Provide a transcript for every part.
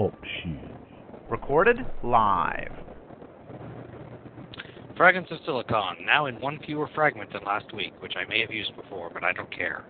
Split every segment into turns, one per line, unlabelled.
Talk shoes.
Recorded live.
Fragments of Silicon, now in one fewer fragment than last week, which I may have used before, but I don't care.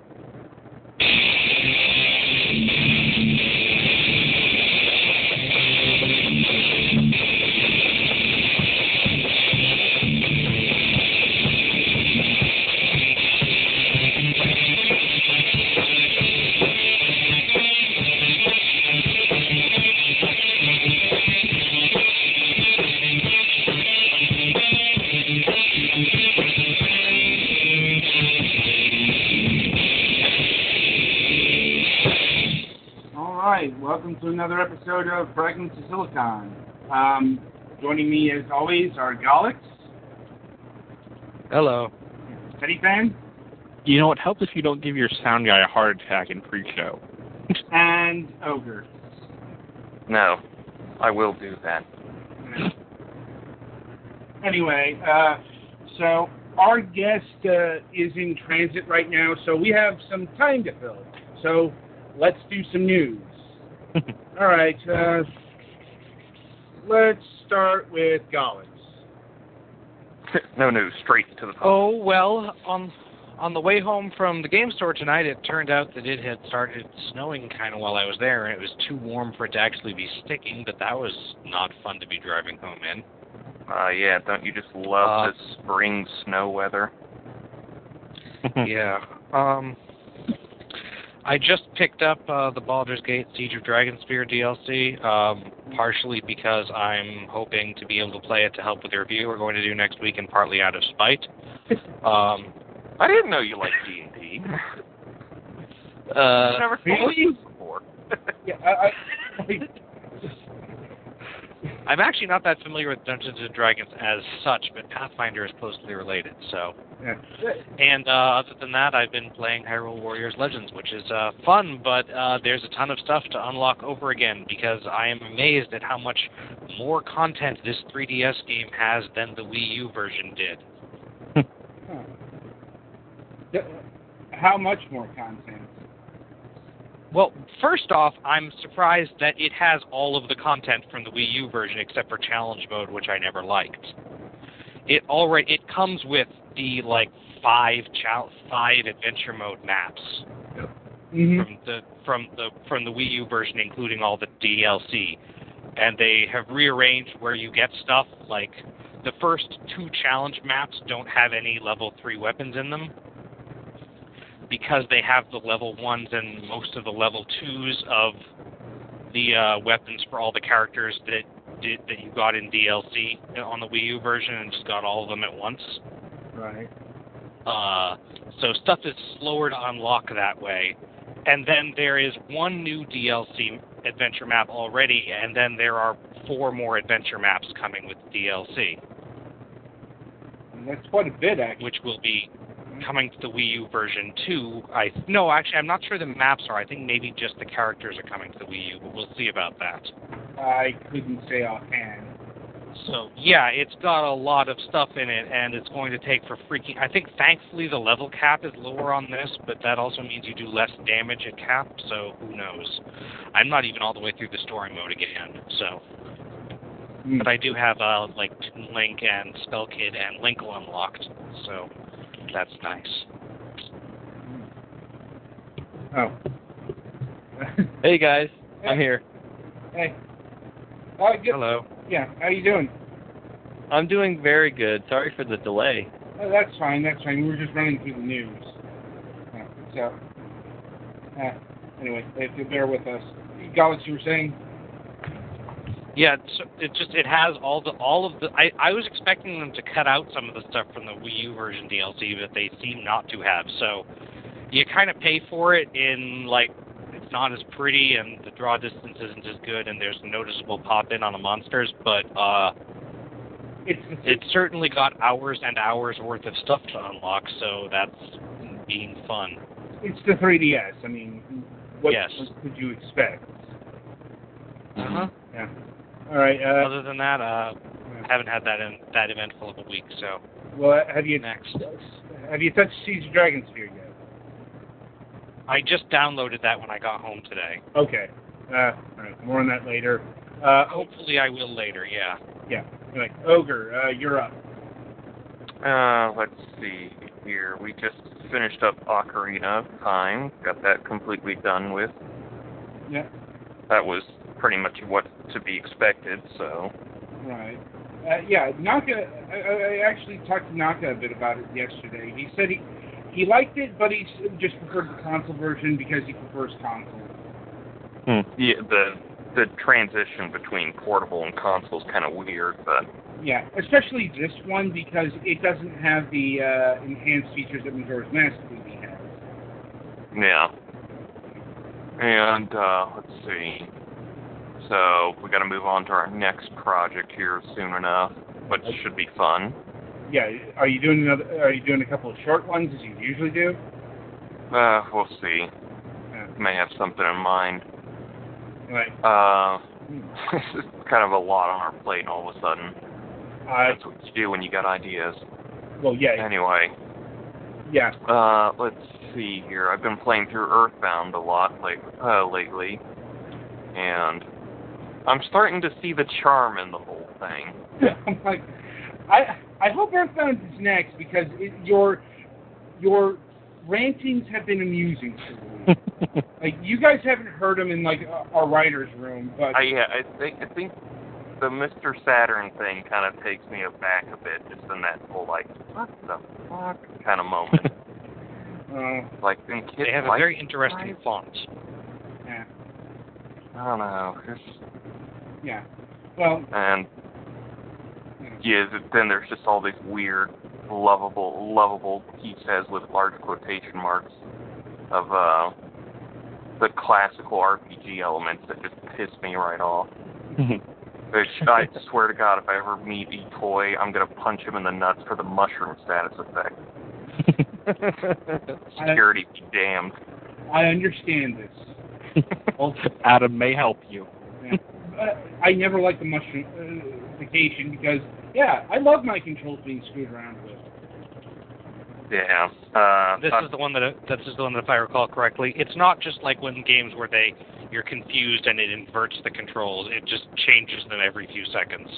All right, welcome to another episode of Fragments of Silicon. Um, joining me as always are Galix,
Hello.
Teddy Fan,
You know, it helps if you don't give your sound guy a heart attack in pre-show.
and Ogre.
No, I will do that.
Anyway, uh, so our guest uh, is in transit right now, so we have some time to fill. So let's do some news. All right, uh, let's start with Galix.
no news, straight to the top.
Oh well, on on the way home from the game store tonight, it turned out that it had started snowing kind of while I was there, and it was too warm for it to actually be sticking. But that was not fun to be driving home in.
Uh, yeah, don't you just love
Uh,
this spring snow weather?
yeah. Um. I just picked up uh, the Baldur's Gate Siege of Dragonspear DLC, um, partially because I'm hoping to be able to play it to help with the review we're going to do next week, and partly out of spite. Um,
I didn't know you liked D&D.
uh,
I've never seen
really?
this before.
Yeah, I, I,
I'm actually not that familiar with Dungeons and Dragons as such, but Pathfinder is closely related. So,
yeah.
and uh, other than that, I've been playing Hyrule Warriors Legends, which is uh, fun, but uh, there's a ton of stuff to unlock over again because I am amazed at how much more content this 3DS game has than the Wii U version did.
Huh. How much more content?
Well, first off, I'm surprised that it has all of the content from the Wii U version except for challenge mode, which I never liked. It already it comes with the like five chal- five adventure mode maps
Mm-hmm.
from the from the from the Wii U version, including all the DLC, and they have rearranged where you get stuff. Like the first two challenge maps don't have any level three weapons in them because they have the level ones and most of the level twos of the uh, weapons for all the characters that did, that you got in DLC on the Wii U version and just got all of them at once.
Right.
Uh, so stuff is slower to unlock that way. And then there is one new DLC adventure map already, and then there are four more adventure maps coming with DLC, And
That's quite a bit, actually.
which will be coming to the Wii U version too. I no, actually, I'm not sure the maps are. I think maybe just the characters are coming to the Wii U, but we'll see about that.
I couldn't say offhand.
So yeah, it's got a lot of stuff in it, and it's going to take for freaking. I think thankfully the level cap is lower on this, but that also means you do less damage at cap. So who knows? I'm not even all the way through the story mode again. So,
Hmm.
but I do have uh like Toon Link and Skull Kid and Linkle unlocked, so that's nice.
Oh.
Hey guys, I'm here.
hey. Oh, good.
Hello.
Yeah, how you doing?
I'm doing very good. Sorry for the delay.
Oh, that's fine, that's fine. We were just running through the news. Yeah, so, uh, anyway, if you bear with us. You got what you were saying?
Yeah, it's, it just it has all the all of the. I I was expecting them to cut out some of the stuff from the Wii U version DLC, but they seem not to have. So you kind of pay for it in like it's not as pretty, and the draw distance isn't as good, and there's noticeable pop in on the monsters, but uh,
It's
it's certainly got hours and hours worth of stuff to unlock, so that's being fun.
it's the 3DS. I mean, what,
Yes.
what could you expect?
Uh-huh.
Yeah. All right. Uh,
Other than that, uh, haven't had that in, that eventful of a week, so
well, have you
next.
have you touched Siege of Dragonspear yet?
I just downloaded that when I got home today.
Okay. Uh, all right. More on that later. Uh,
Hopefully, I will later. Yeah.
yeah. Anyway, Ogre, uh, you're up.
Uh, let's see here. We just finished up Ocarina of Time. Got that completely done with.
Yeah.
That was pretty much what to be expected, so.
Right. Uh, yeah, Naka. I, I actually talked to Naka a bit about it yesterday. He said he he liked it, but he just preferred the console version because he prefers console.
Yeah, the the transition between portable and console is kind of weird, but
Yeah, especially this one because it doesn't have the uh, enhanced features that Majora's Mask 3D has.
yeah. And uh, let's see. So we got to move on to our next project here soon enough, which should be fun.
Yeah, are you doing another? Are you doing a couple of short ones as you usually do?
Uh, we'll see.
Yeah.
May have something in mind.
Right.
Uh, this is kind of a lot on our plate all of a sudden.
Uh,
That's what you do when you got ideas.
well, yeah,
Anyway,
yeah.
uh, let's see here. I've been playing through Earthbound a lot like uh, lately, and I'm starting to see the charm in the whole thing.
I'm like, I I hope Earthbound is next because it, your your rantings have been amusing to me. like you guys haven't heard them in like our writers' room, but
I yeah, I think I think the Mr. Saturn thing kind of takes me aback a bit, just in that whole like what the fuck kind of moment.
uh,
like,
They have a very interesting font.
yeah,
I don't know. It's,
yeah. Well,
and yeah, then there's just all these weird, lovable, lovable, he says with large quotation marks, of uh, the classical RPG elements that just piss me right off. Which I swear to God, if I ever meet Itoi, I'm gonna punch him in the nuts for the mushroom status effect. Security be damned.
I understand this. Also,
Adam may help you.
uh, I never liked the mushroom uh, vacation because yeah, I love my controls being screwed around with.
Yeah. Uh,
This
uh,
is the one that this is the one that if I recall correctly, it's not just like when games where they you're confused and it inverts the controls. It just changes them every few seconds.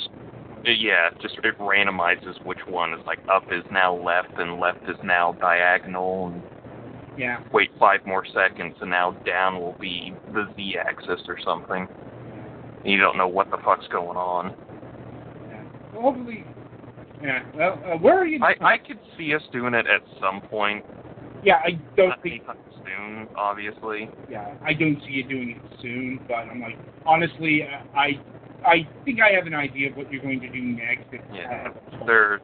yeah, just it randomizes which one is like up is now left and left is now diagonal and
Yeah.
wait five more seconds and now down will be the Z axis or something. You don't know what the fuck's going on.
yeah. Well, hopefully. Yeah. Well, uh, where are you?
I, I could see us doing it at some point.
yeah, I don't
Not
think.
soon, obviously.
Yeah, I don't see you doing it soon. But I'm like, honestly, I, I think I have an idea of what you're going to do next. If,
Yeah. They're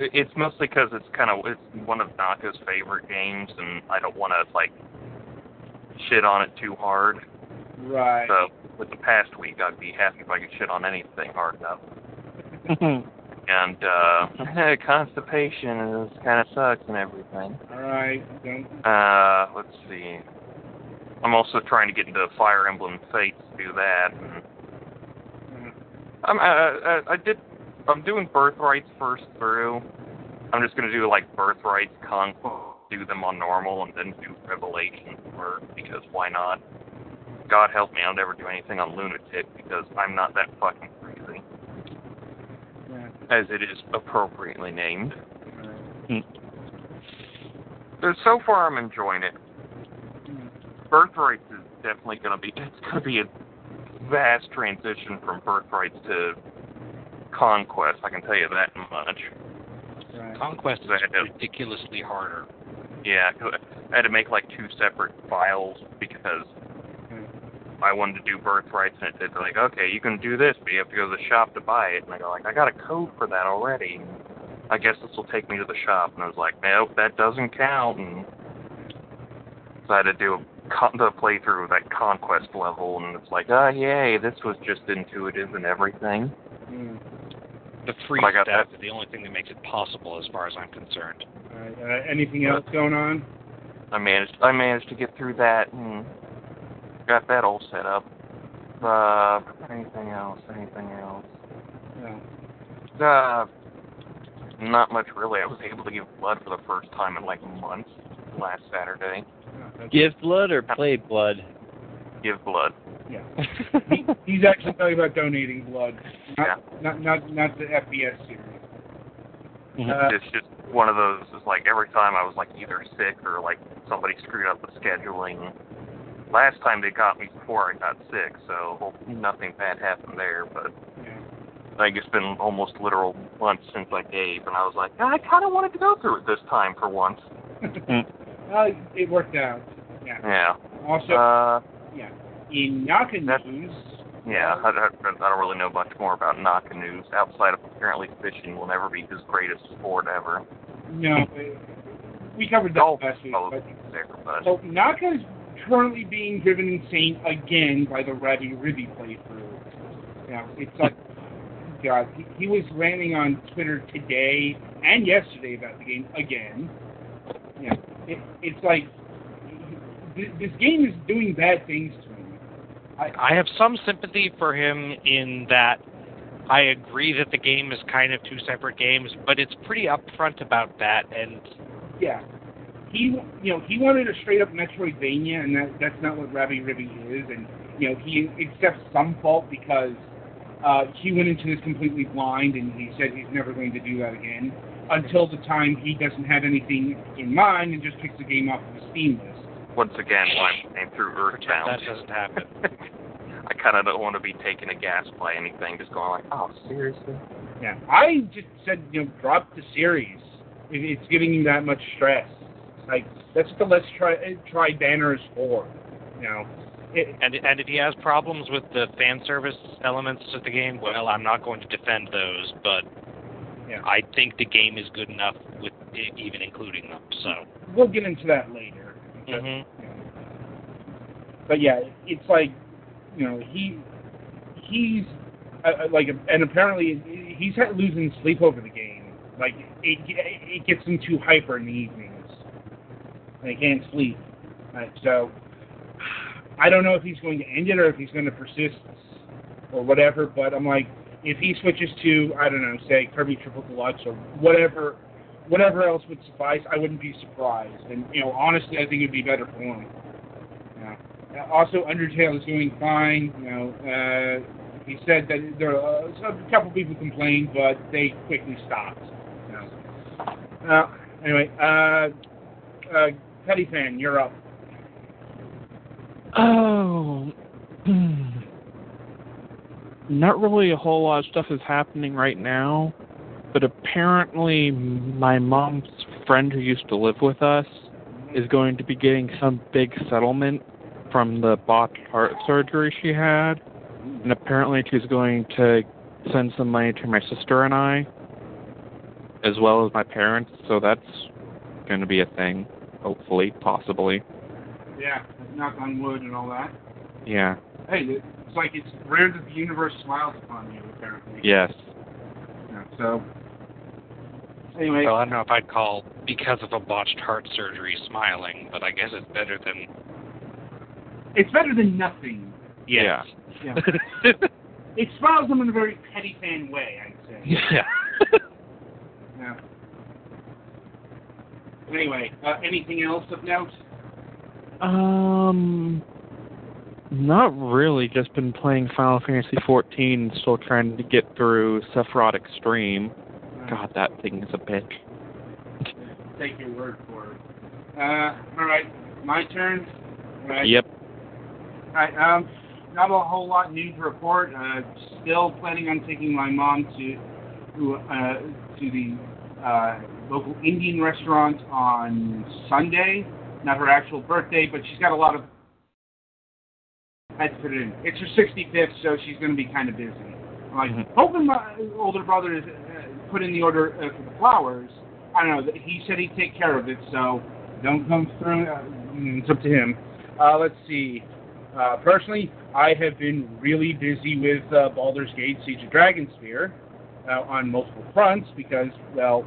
it's mostly because it's kind of it's one of Naka's favorite games, and I don't want to like shit on it too hard.
right.
So with the past week, I'd be happy if I could shit on anything hard enough. And uh constipation is kind of sucks and everything.
All right.
Uh, let's see. I'm also trying to get into Fire Emblem Fates to do that. And I'm uh, uh, I did I'm doing birthrights first through. I'm just gonna do like birthrights conquest, do them on normal, and then do revelation for because why not? God help me, I'll never do anything on lunatic because I'm not that fucking crazy,
yeah.
as it is appropriately named.
Right.
So far, I'm enjoying it.
Mm.
Birthrights is definitely gonna be it's gonna be a vast transition from birthrights to conquest. I can tell you that much.
Right.
Conquest is
to-
ridiculously harder.
Yeah, 'cause I had to make like two separate files because I wanted to do birthrights, and it said like, okay, you can do this, but you have to go to the shop to buy it. And I go like, I got a code for that already. I guess this will take me to the shop. And I was like, nope, that doesn't count. And so I had to do con- the playthrough of that conquest level, and it's like, oh yay, this was just intuitive and everything.
Mm.
The free
I got
stuff
that.
is the only thing that makes it possible, as far as I'm concerned.
All right. Uh, anything else going on?
I managed I managed to get through that and got that all set up. Uh, anything else? Anything else?
No.
Uh, not much really. I was able to give blood for the first time in like months last Saturday.
No,
Give blood or play blood?
Give blood.
Yeah. he, he's actually talking about donating blood, not not not not the FBS series. Uh,
it's just one of those. It's like every time I was like either sick or like somebody screwed up the scheduling. Last time they got me before I got sick, so nothing bad happened there. But
yeah.
I think it's been almost literal months since I gave, and I was like, I kind of wanted to go through it this time for once.
well, it worked out. Yeah.
Yeah.
Also,
Uh,
yeah. In Naka news,
yeah. I, I, I don't really know much more about Naka news outside of apparently fishing will never be his greatest sport ever.
no, we covered that
Golf
last week. But,
there, but
so Naka is currently being driven insane again by the Rabi-Ribi playthrough. Yeah, it's like, God, he, he was ranting on Twitter today and yesterday about the game again. Yeah, it, it's like this, game is doing bad things to. I,
have some sympathy for him in that I agree that the game is kind of two separate games, but it's pretty upfront about that. And
Yeah. He, you know, he wanted a straight up Metroidvania, and that that's not what Rabi-Ribi is. And you know, he accepts some fault because uh, he went into this completely blind, and he said he's never going to do that again until the time he doesn't have anything in mind and just picks the game off of the Steam list.
Once again, when I came through Earthbound,
that doesn't happen.
I kind of don't want to be taken aghast by anything. Just going like, oh, seriously?
Yeah, I just said, you know, drop the series. It, it's giving you that much stress. Like that's what the Let's Try eh, Try banner is for. You know, it,
And and if he has problems with the fan service elements of the game, well, I'm not going to defend those, but
Yeah.
I think the game is good enough with i- even including them. So,
we'll get into that later.
Mhm.
But yeah, it's like, you know, he he's uh, uh, like, and apparently he's losing sleep over the game. Like it it gets him too hyper in the evenings. And he can't sleep. Right, so I don't know if he's going to end it or if he's going to persist or whatever. But I'm like, if he switches to I don't know, say Kirby Triple Deluxe or whatever, whatever else would suffice, I wouldn't be surprised. And you know, honestly, I think it'd be better for him. Yeah. Uh, Also, Undertale is doing fine. You know, uh, he said that there uh, a couple people complained, but they quickly stopped. You. Uh, anyway, uh, uh, Petty fan, you're up.
Oh, not really a whole lot of stuff is happening right now, but apparently my mom's friend who used to live with us is going to be getting some big settlement from the botched heart surgery she had, and apparently she's going to send some money to my sister and I, as well as my parents. So that's going to be a thing, hopefully, possibly.
Yeah, knock on wood and all that.
Yeah.
Hey, it's like it's rare that the universe smiles upon you, apparently.
Yes.
Yeah, so, anyway,
Well, I don't know if I'd call because of a botched heart surgery smiling, but I guess it's better than
it's better than nothing.
yes.
Yeah. it smiles them in a very petty fan way, I'd say.
yeah.
Yeah. Anyway, uh, anything else of note?
Um, not really. Just been playing Final Fantasy XIV, still trying to get through Sephiroth Extreme. God, that thing is a bitch.
Take your word for it. Uh, all right, my turn. Right.
Yep.
All right, um, not a whole lot new to report. Uh, still planning on taking my mom to to, uh, to the uh, local Indian restaurant on Sunday. Not her actual birthday, but she's got a lot of. I had to put it in. It's her 65th, so she's going to be kind of busy. Like,
Mhm.
hoping my older brother is uh, put in the order uh, for the flowers. I don't know. He said he'd take care of it, so don't come through. Uh, it's up to him. Uh, let's see. Uh, personally, I have been really busy with uh, Baldur's Gate Siege of Dragonspear uh, on multiple fronts because, well,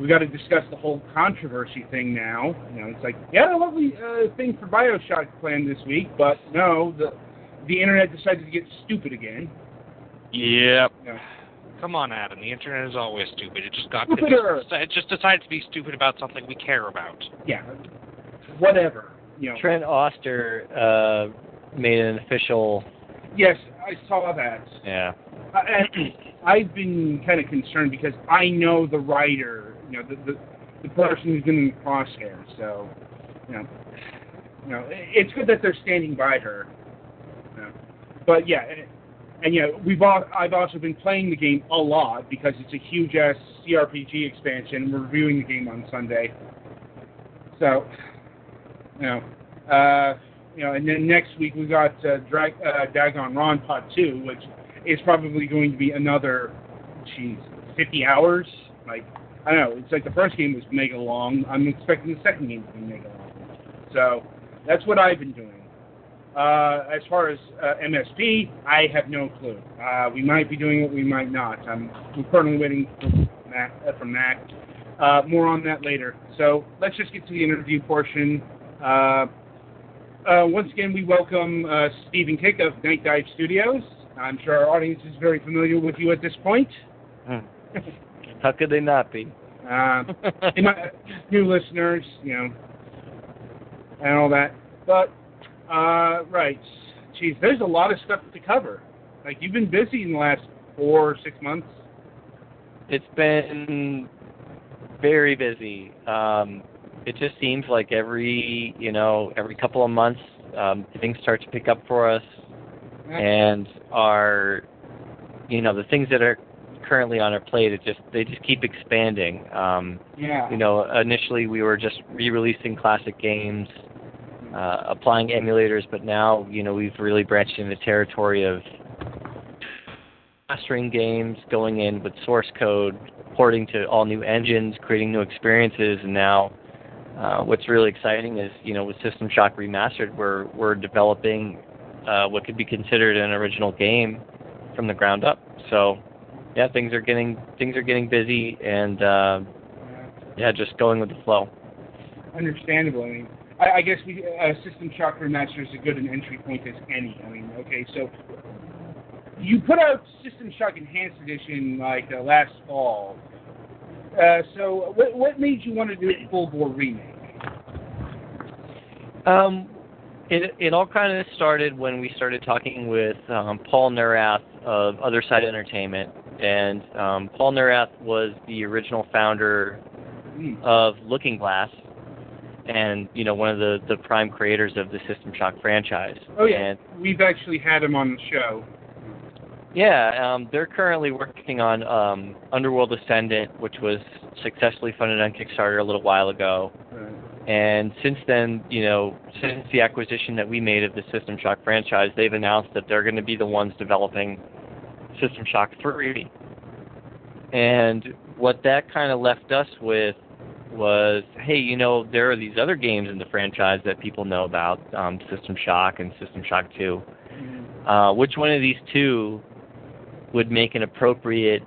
we got to discuss the whole controversy thing now. You know, it's like, yeah, a lovely uh, thing for Bioshock planned this week, but no, the the internet decided to get stupid again.
Yep.
You
Come on, Adam. The internet is always stupid. It just got
Stupider.
it just, it just decided to be stupid about something we care about.
yeah, whatever. You know.
Trent Oster uh, made an official.
Yes, I saw that.
Yeah.
I, I've been kind of concerned because I know the writer, you know, the the, the person who's been in the crosshair. So, you know, you know, it's good that they're standing by her. You know. But yeah, and, yeah, we've all I've also been playing the game a lot because it's a huge ass CRPG expansion. and We're reviewing the game on Sunday. So, you know, uh, you know, and then next week we got uh, Drag, uh, Danganronpa Two, which is probably going to be another, geez, 50 hours. Like, I don't know. It's like the first game was mega long. I'm expecting the second game to be mega long. So that's what I've been doing. Uh, as far as uh, MSP, I have no clue. Uh, we might be doing it, we might not. I'm we're currently waiting for Mac, uh, from Mac. Uh, more on that later. So let's just get to the interview portion. Uh, uh, once again, we welcome uh, Stephen Kick of Nightdive Studios. I'm sure our audience is very familiar with you at this point.
How could they not be?
Uh, my new listeners, you know, and all that. But, uh, right. Geez, there's a lot of stuff to cover. Like, you've been busy in the last four or six months.
It's been very busy. Um, it just seems like every you know every couple of months um, things start to pick up for us, and our you know the things that are currently on our plate it just they just keep expanding. Um,
Yeah.
you know initially we were just re-releasing classic games, uh, applying emulators, but now you know we've really branched into territory of mastering games, going in with source code, porting to all new engines, creating new experiences, and now uh, what's really exciting is you know with System Shock Remastered, we're we're developing uh, what could be considered an original game from the ground up. So yeah, things are getting things are getting busy, and uh, yeah, just going with the flow.
Understandable. I mean, I, I guess we, uh, System Shock Remaster is as good an entry point as any. I mean, okay, so you put out System Shock Enhanced Edition like uh, last fall. Uh, so what, what made you want to do a full bore remake?
Um, it it all kind of started when we started talking with um, Paul Neurath of OtherSide Entertainment, and um, Paul Neurath was the original founder
Hmm.
of Looking Glass, and you know one of the the prime creators of the System Shock franchise.
Oh yeah,
And
we've actually had him on the show.
yeah, um, they're currently working on um, Underworld Ascendant, which was successfully funded on Kickstarter a little while ago.
Uh,
And since then, you know, since the acquisition that we made of the System Shock franchise, they've announced that they're going to be the ones developing System Shock 3. And what that kind of left us with was, hey, you know, there are these other games in the franchise that people know about, um, System Shock and System Shock 2. Uh, which one of these two would make an appropriate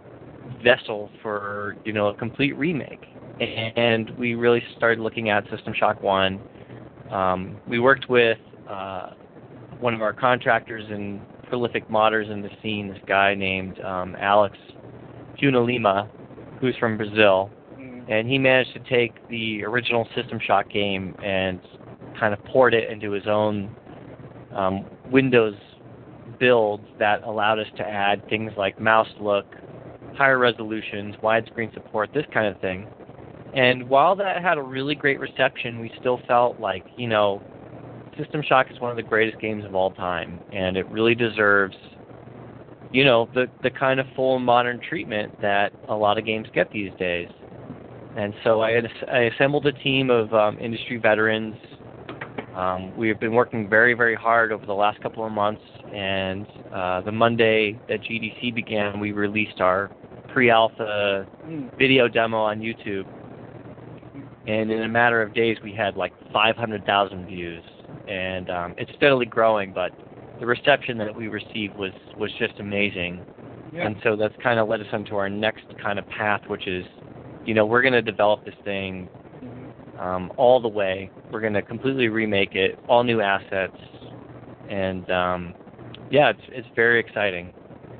vessel for, you know, a complete remake? and we really started looking at System Shock One. Um, we worked with uh, one of our contractors and prolific modders in the scene, this guy named um, Alex Junalima, who's from Brazil, and he managed to take the original System Shock game and kind of port it into his own um, Windows build that allowed us to add things like mouse look, higher resolutions, widescreen support, this kind of thing. And while that had a really great reception, we still felt like, you know, System Shock is one of the greatest games of all time, and it really deserves, you know, the the kind of full modern treatment that a lot of games get these days. And so I, had, I assembled a team of um, industry veterans. Um, we have been working very, very hard over the last couple of months, and uh, the Monday that GDC began, we released our pre-alpha
mm.
video demo on YouTube. And in a matter of days, we had like 500,000 views. and um, it's steadily growing. But the reception that we received was was just amazing,
Yeah.
and so that's kind of led us onto our next kind of path, which is, you know, we're going to develop this thing um, all the way. We're going to completely remake it, all new assets, and um, yeah, it's it's very exciting.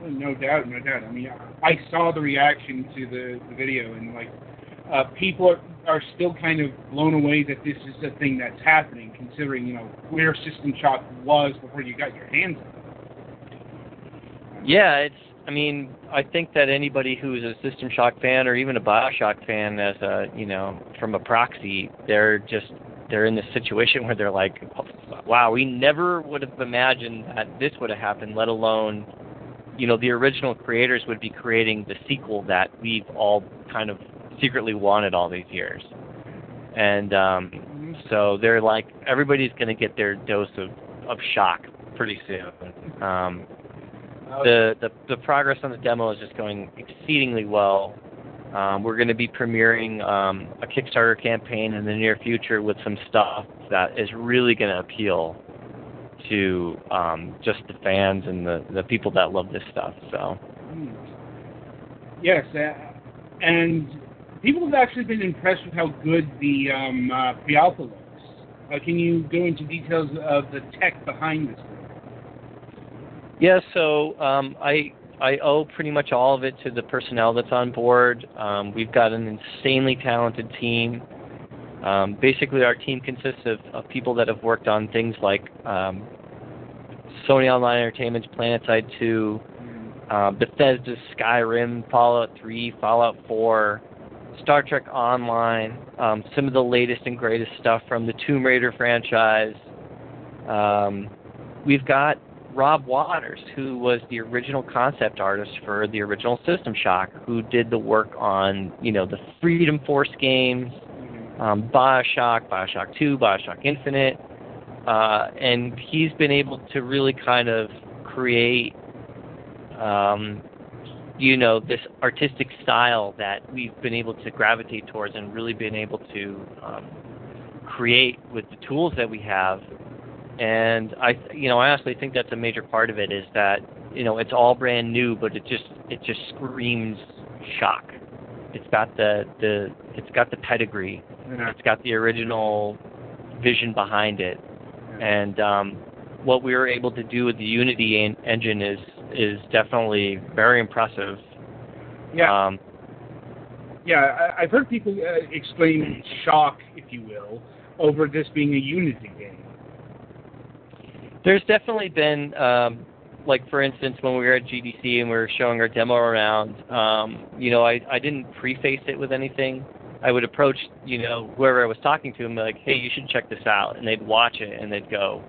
No doubt, no doubt. I mean, I saw the reaction to the, the video, and like, uh, people are, are still kind of blown away that this is a thing that's happening, considering you know where System Shock was before you got your hands on it.
Yeah, it's. I mean, I think that anybody who's a System Shock fan or even a Bioshock fan, as a you know, from a proxy, they're just they're in this situation where they're like, wow, we never would have imagined that this would have happened. Let alone, you know, the original creators would be creating the sequel that we've all kind of secretly wanted all these years. And um, so they're like, everybody's going to get their dose of of shock pretty soon. Um, the, the the progress on the demo is just going exceedingly well. Um, we're going to be premiering um, a Kickstarter campaign in the near future with some stuff that is really going to appeal to um, just the fans and the, the people that love this stuff. So.
Yes, uh, and people have actually been impressed with how good the um, uh, pre-alpha looks. Uh, can you go into details of the tech behind this?
Yeah, so um, I I owe pretty much all of it to the personnel that's on board. Um, we've got an insanely talented team. Um, basically, our team consists of, of people that have worked on things like um, Sony Online Entertainment's PlanetSide 2, uh, Bethesda's Skyrim, Fallout 3, Fallout 4, Star Trek Online, um, some of the latest and greatest stuff from the Tomb Raider franchise. Um, we've got Rob Waters, who was the original concept artist for the original System Shock, who did the work on, you know, the Freedom Force games, um, Bioshock, Bioshock 2, Bioshock Infinite, uh, and he's been able to really kind of create, um, you know, this artistic style that we've been able to gravitate towards and really been able to um, create with the tools that we have. And I, you know, I honestly think that's a major part of it is that, you know, it's all brand new, but it just it just screams shock. It's got the the it's got the pedigree it's got the original vision behind it, and um, what we were able to do with the Unity en- engine is is definitely very impressive.
Yeah,
Um,
yeah. I, I've heard people uh, exclaim shock, if you will, over this being a Unity game.
There's definitely been, um, like for instance, when we were at GDC and we were showing our demo around, um, you know, I I didn't preface it with anything. I would approach, you know, whoever I was talking to and be like, hey, you should check this out. And they'd watch it and they'd go,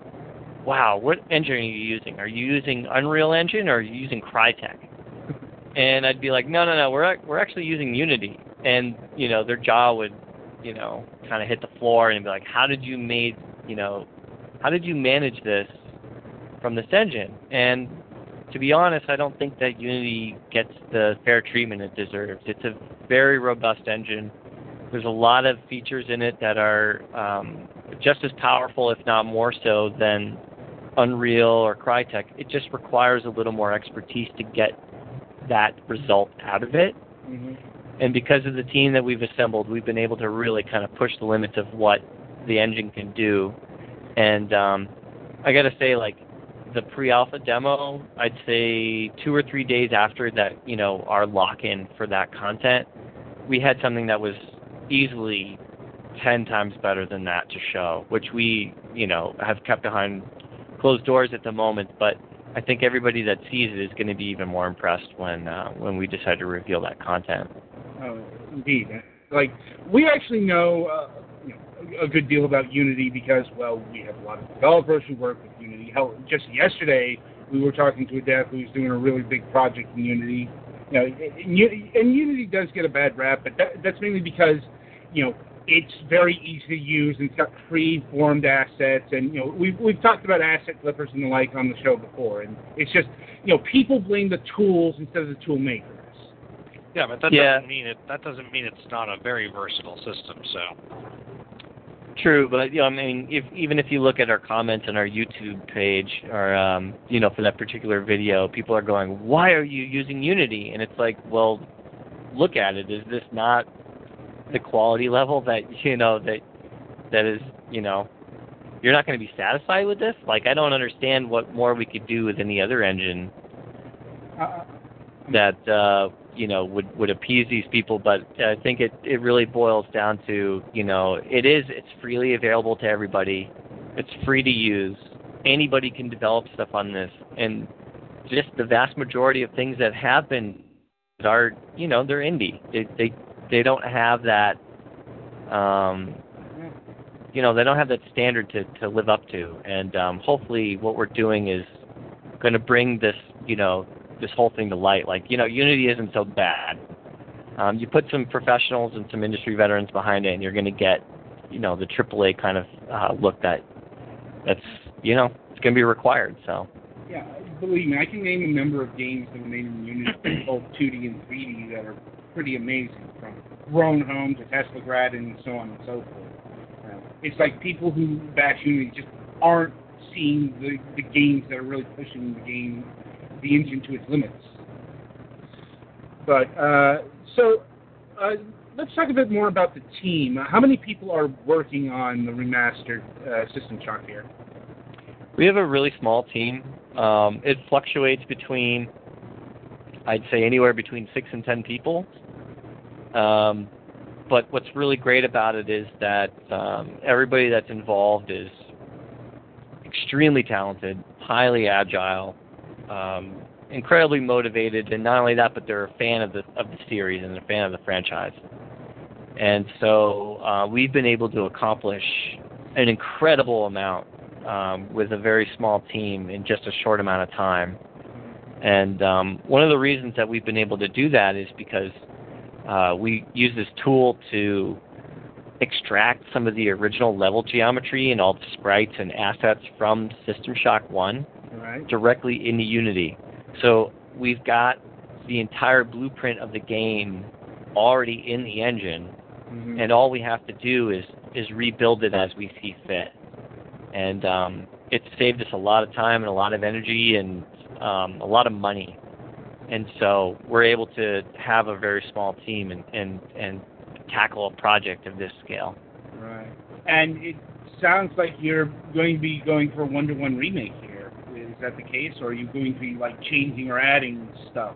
wow, what engine are you using? Are you using Unreal Engine or are you using Crytek? And I'd be like, no, no, no, we're we're actually using Unity. And you know, their jaw would, you know, kind of hit the floor and be like, how did you made, you know, how did you manage this from this engine? And to be honest, I don't think that Unity gets the fair treatment it deserves. It's a very robust engine. There's a lot of features in it that are um, just as powerful, if not more so, than Unreal or Crytek. It just requires a little more expertise to get that result out of it.
Mm-hmm.
And because of the team that we've assembled, we've been able to really kind of push the limits of what the engine can do. And um, I got to say, like the pre-alpha demo, I'd say two or three days after that, you know, our lock-in for that content, we had something that was easily 10 times better than that to show, which we, you know, have kept behind closed doors at the moment, but I think everybody that sees it is going to be even more impressed when uh, when we decide to reveal that content.
Oh, indeed. Like we actually know, uh, a good deal about Unity because, well, we have a lot of developers who work with Unity. Hell, just yesterday we were talking to a dev who's doing a really big project in Unity. You know, and, and Unity does get a bad rap, but that, that's mainly because, you know, it's very easy to use and it's got pre-formed assets and you know we've we've talked about asset flippers and the like on the show before and it's just you know people blame the tools instead of the tool makers.
Yeah, but that
Yeah.
doesn't mean it. That doesn't mean it's not a very versatile system. So
True, but you know, I mean, if even if you look at our comments on our YouTube page, or um, you know, for that particular video, people are going, "Why are you using Unity?" And it's like, well, look at it. Is this not the quality level that you know that that is you know you're not going to be satisfied with this? Like, I don't understand what more we could do with any other engine
Uh,
that uh, you know would would appease these people. But I think it it really boils down to you know it is it's freely available to everybody. It's free to use. Anybody can develop stuff on this, and just the vast majority of things that have been are you know they're indie. They they they don't have that. Um, you know they don't have that standard to to live up to and um hopefully what we're doing is going to bring this you know this whole thing to light. Like you know unity isn't so bad. Um you put some professionals and some industry veterans behind it and you're going to get you know the AAA kind of uh look that that's you know it's going to be required so.
Yeah, believe me, I can name a number of games that were made in Unity, both 2D and 3D, that are pretty amazing, from Grow Home to Teslagrad and so on and so forth. Uh, it's like people who bash Unity just aren't seeing the, the games that are really pushing the game, the engine to its limits. But, uh, so, uh, let's talk a bit more about the team. Uh, How many people are working on the remastered uh, System Shock here?
We have a really small team. Um, it fluctuates between, I'd say, anywhere between six and ten people. Um, but what's really great about it is that um, everybody that's involved is extremely talented, highly agile, um, incredibly motivated, and not only that, but they're a fan of the of the series and a fan of the franchise. And so uh, we've been able to accomplish an incredible amount um, with a very small team in just a short amount of time. And um, one of the reasons that we've been able to do that is because uh, we use this tool to extract some of the original level geometry and all the sprites and assets from System Shock 1
Right.
directly into Unity. So we've got the entire blueprint of the game already in the engine,
Mhm.
and all we have to do is is rebuild it as we see fit. And um, it's saved us a lot of time and a lot of energy and um, a lot of money. And so we're able to have a very small team and, and, and tackle a project of this scale.
Right. And it sounds like you're going to be going for a one-to-one remake here. That the case, or are you going to be like changing or adding stuff?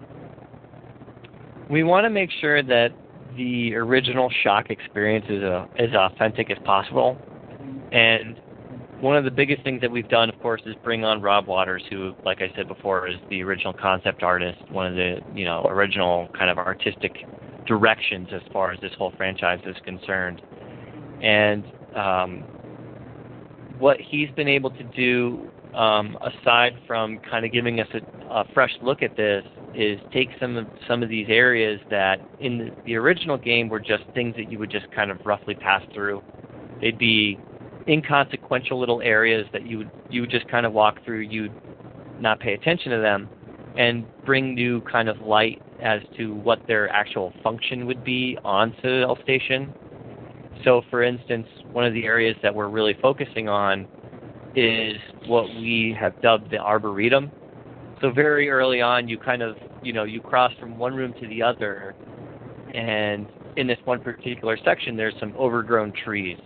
We want to make sure that the original shock experience is uh, as authentic as possible. And one of the biggest things that we've done, of course, is bring on Rob Waters, who, like I said before, is the original concept artist, one of the you know original kind of artistic directions as far as this whole franchise is concerned. And um, what he's been able to do, um, aside from kind of giving us a, a fresh look at this, is take some of some of these areas that in the, original game were just things that you would just kind of roughly pass through. They'd be inconsequential little areas that you would you would just kind of walk through. You'd not pay attention to them, and bring new kind of light as to what their actual function would be on Citadel Station. So, for instance, one of the areas that we're really focusing on is what we have dubbed the Arboretum. So very early on, you kind of, you know, you cross from one room to the other, and in this one particular section, there's some overgrown trees,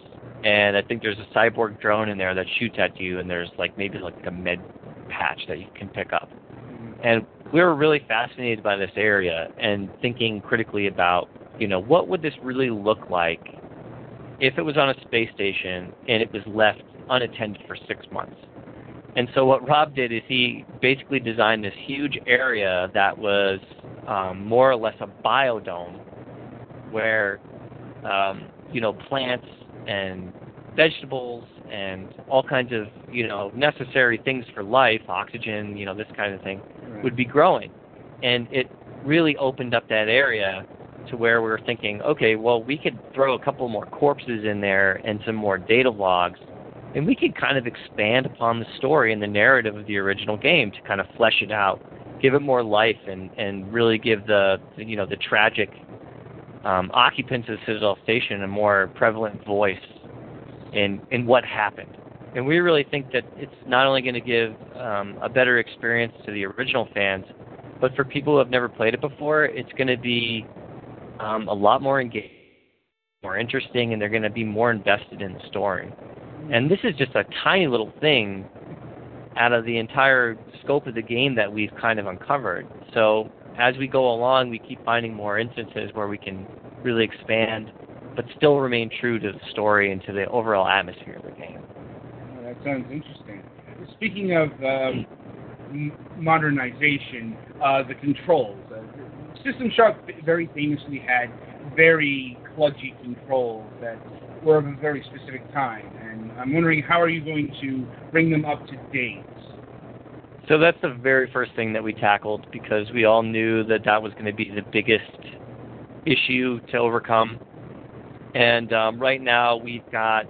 and I think there's a cyborg drone in there that shoots at you, and there's like maybe like a med patch that you can pick up. And we were really fascinated by this area and thinking critically about, you know, what would this really look like if it was on a space station and it was left unattended for six months. And so what Rob did is he basically designed this huge area that was um, more or less a biodome, where um, you know plants and vegetables and all kinds of you know necessary things for life, oxygen, you know this kind of thing, would be growing, and it really opened up that area to where we were thinking, okay, well we could throw a couple more corpses in there and some more data logs and we could kind of expand upon the story and the narrative of the original game to kind of flesh it out, give it more life, and and really give the you know the tragic um, occupants of Citadel Station a more prevalent voice. in in what happened. And we really think that it's not only going to give um, a better experience to the original fans, but for people who have never played it before, it's going to be um, a lot more engaging, more interesting, and they're going to be more invested in the story. And this is just a tiny little thing out of the entire scope of the game that we've kind of uncovered. So as we go along, we keep finding more instances where we can really expand, but still remain true to the story and to the overall atmosphere of the game.
Oh, that sounds interesting. Speaking of m- modernization, uh, the controls. Uh, System Shock very famously had very kludgy controls that were of a very specific time, and I'm wondering how are you going to bring them up to date?
So that's the very first thing that we tackled because we all knew that that was going to be the biggest issue to overcome. And um, right now we've got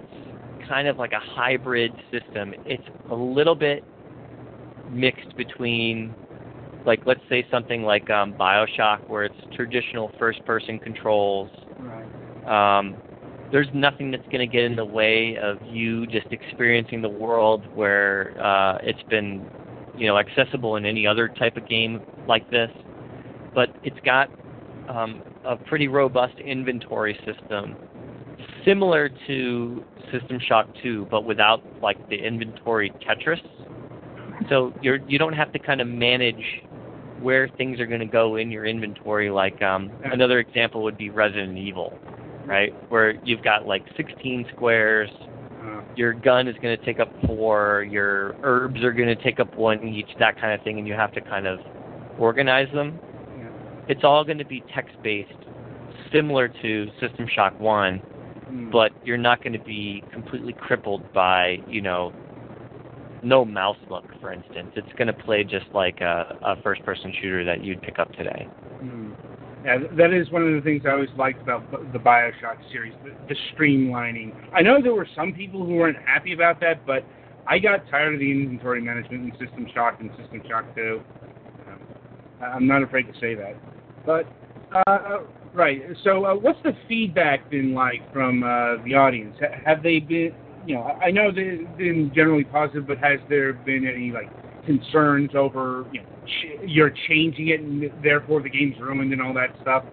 kind of like a hybrid system. It's a little bit mixed between, like, let's say something like um, Bioshock, where it's traditional first person controls.
Right.
Um, there's nothing that's going to get in the way of you just experiencing the world where uh, it's been, you know, accessible in any other type of game like this. But it's got um, a pretty robust inventory system, similar to System Shock 2, but without like the inventory Tetris. So you're you don't have to kind of manage where things are going to go in your inventory. Like um, another example would be Resident Evil, right? Where you've got like 16 squares.
Uh,
Your gun is going to take up four. Your herbs are going to take up one each. That kind of thing, and you have to kind of organize them. It's all going to be text-based, similar to System Shock 1,
Hmm.
but you're not going to be completely crippled by, you know, no mouse look, for instance. It's going to play just like a, a first-person shooter that you'd pick up today.
Hmm. Yeah, that is one of the things I always liked about the Bioshock series, the, the streamlining. I know there were some people who weren't happy about that, but I got tired of the inventory management in System Shock and System Shock 2. Um, I'm not afraid to say that. But, uh, right, so uh, what's the feedback been like from uh, the audience? Have they been, you know, I know they've been generally positive, but has there been any, like, concerns over, you know, ch- you're changing it and therefore the game's ruined and all that stuff?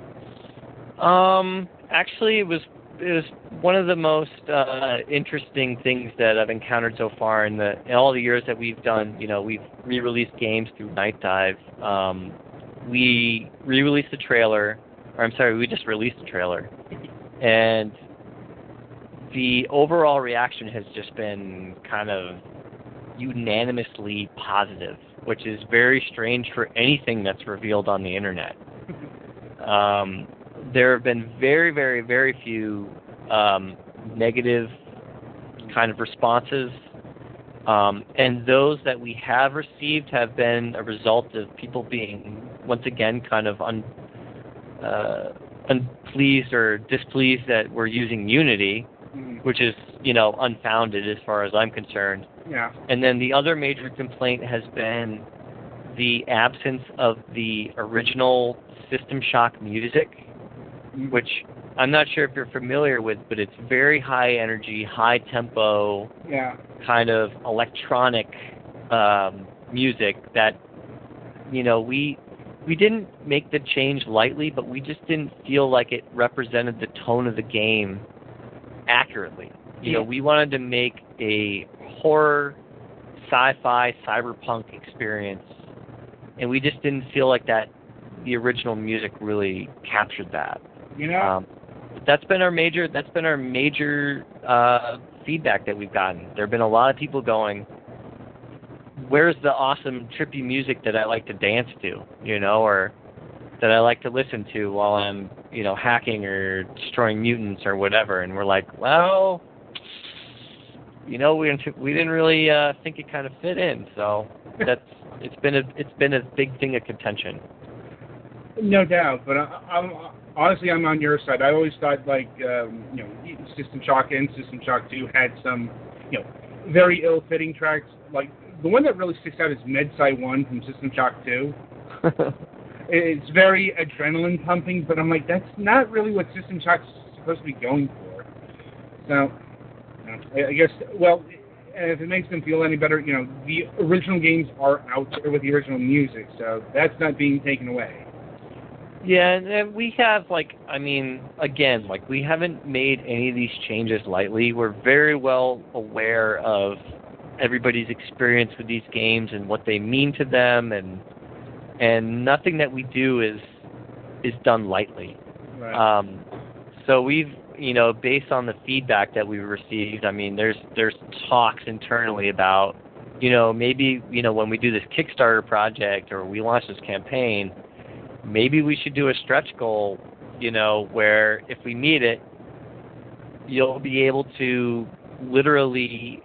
Um, actually, it was it was one of the most uh, interesting things that I've encountered so far in the in all the years that we've done. You know, we've re-released games through Nightdive. Um, we re-released the trailer, or I'm sorry, we just released the trailer, and the overall reaction has just been kind of unanimously positive, which is very strange for anything that's revealed on the internet. Um, there have been very, very, very few um, negative kind of responses. Um, and those that we have received have been a result of people being, once again, kind of un, uh, unpleased or displeased that we're using Unity,
Mm,
which is, you know, unfounded as far as I'm concerned.
Yeah.
And then the other major complaint has been the absence of the original System Shock music,
Mm,
which I'm not sure if you're familiar with, but it's very high energy, high tempo,
Yeah.
kind of electronic um, music that you know we we didn't make the change lightly, but we just didn't feel like it represented the tone of the game accurately. You know, we wanted to make a horror, sci-fi, cyberpunk experience, and we just didn't feel like that the original music really captured that.
You know,
Um, that's been our major. That's been our major uh, feedback that we've gotten. There have been a lot of people going, "Where's the awesome trippy music that I like to dance to?" You know, or that I like to listen to while I'm, you know, hacking or destroying mutants or whatever. And we're like, well, you know, we didn't we didn't really uh, think it kind of fit in. So that's it's been a it's been a big thing of contention.
no doubt. But I, I'm honestly, I'm on your side. I always thought like um, you know, System Shock and System Shock Two had some you know very ill-fitting tracks. Like the one that really sticks out is Medsci One from System Shock Two. It's very adrenaline pumping, but I'm like, that's not really what System Shock's supposed to be going for. So, I I guess, well, if it makes them feel any better, you know, the original games are out there with the original music, so that's not being taken away.
Yeah, and we have like I mean, again, like we haven't made any of these changes lightly. We're very well aware of everybody's experience with these games and what they mean to them and and nothing that we do is is done lightly.
Right.
Um, so we've, you know, based on the feedback that we've received, I mean, there's there's talks internally about, you know, maybe you know when we do this Kickstarter project or we launch this campaign, maybe we should do a stretch goal, you know, where if we meet it, you'll be able to literally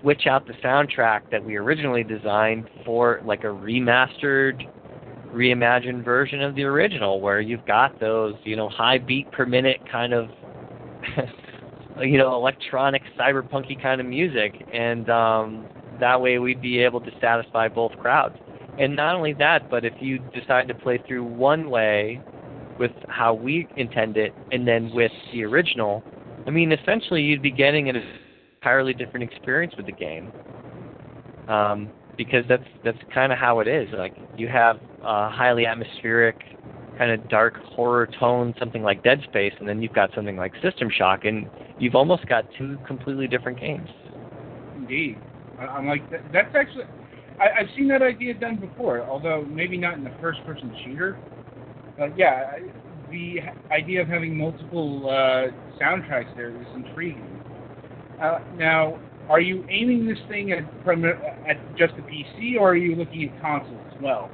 switch out the soundtrack that we originally designed for like a remastered reimagined version of the original where you've got those, you know, high beat per minute kind of you know, electronic cyberpunky kind of music and um that way we'd be able to satisfy both crowds. And not only that, but if you decide to play through one way with how we intend it and then with the original, I mean essentially you'd be getting an entirely different experience with the game. Um because that's that's kind of how it is. Like you have a highly atmospheric, kind of dark horror tone, something like Dead Space, and then you've got something like System Shock, and you've almost got two completely different games.
Indeed. I'm like, that's actually, I, I've seen that idea done before, although maybe not in the first person shooter. But yeah, the idea of having multiple uh, soundtracks there is intriguing. Uh, now, are you aiming this thing at, at just the PC, or are you looking at consoles as well?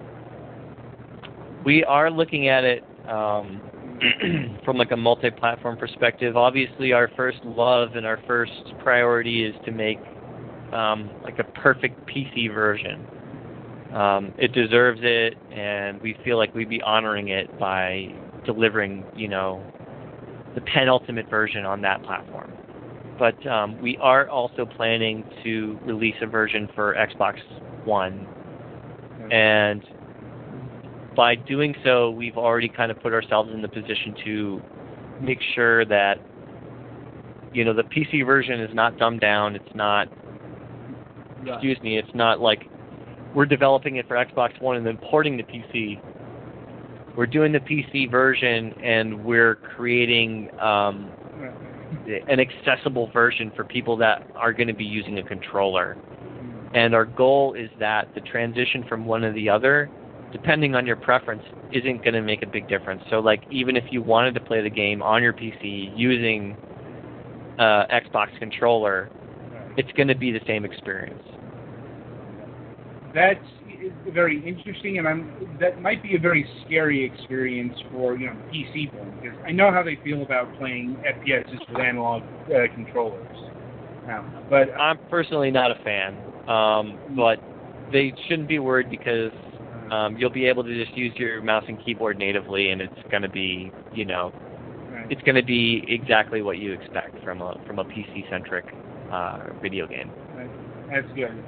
We are looking at it um, from like a multi-platform perspective. Obviously, our first love and our first priority is to make um, like a perfect PC version. Um, it deserves it, and we feel like we'd be honoring it by delivering, you know, the penultimate version on that platform. But um, we are also planning to release a version for Xbox One, and by doing so, we've already kind of put ourselves in the position to make sure that you know the PC version is not dumbed down. It's not, excuse me, it's not like we're developing it for Xbox One and then porting to PC. We're doing the PC version and we're creating um, an accessible version for people that are going to be using a controller. And our goal is that the transition from one to the other, depending on your preference, isn't going to make a big difference. So, like, even if you wanted to play the game on your PC using uh, Xbox controller, it's going to be the same experience.
That's very interesting, and I'm that might be a very scary experience for you know PC people because I know how they feel about playing FPSs with analog uh, controllers. Now, but
I'm personally not a fan, um, but they shouldn't be worried because um, you'll be able to just use your mouse and keyboard natively, and it's going to be, you know,
right.
it's going to be exactly what you expect from a from a PC centric uh, video game.
That's good.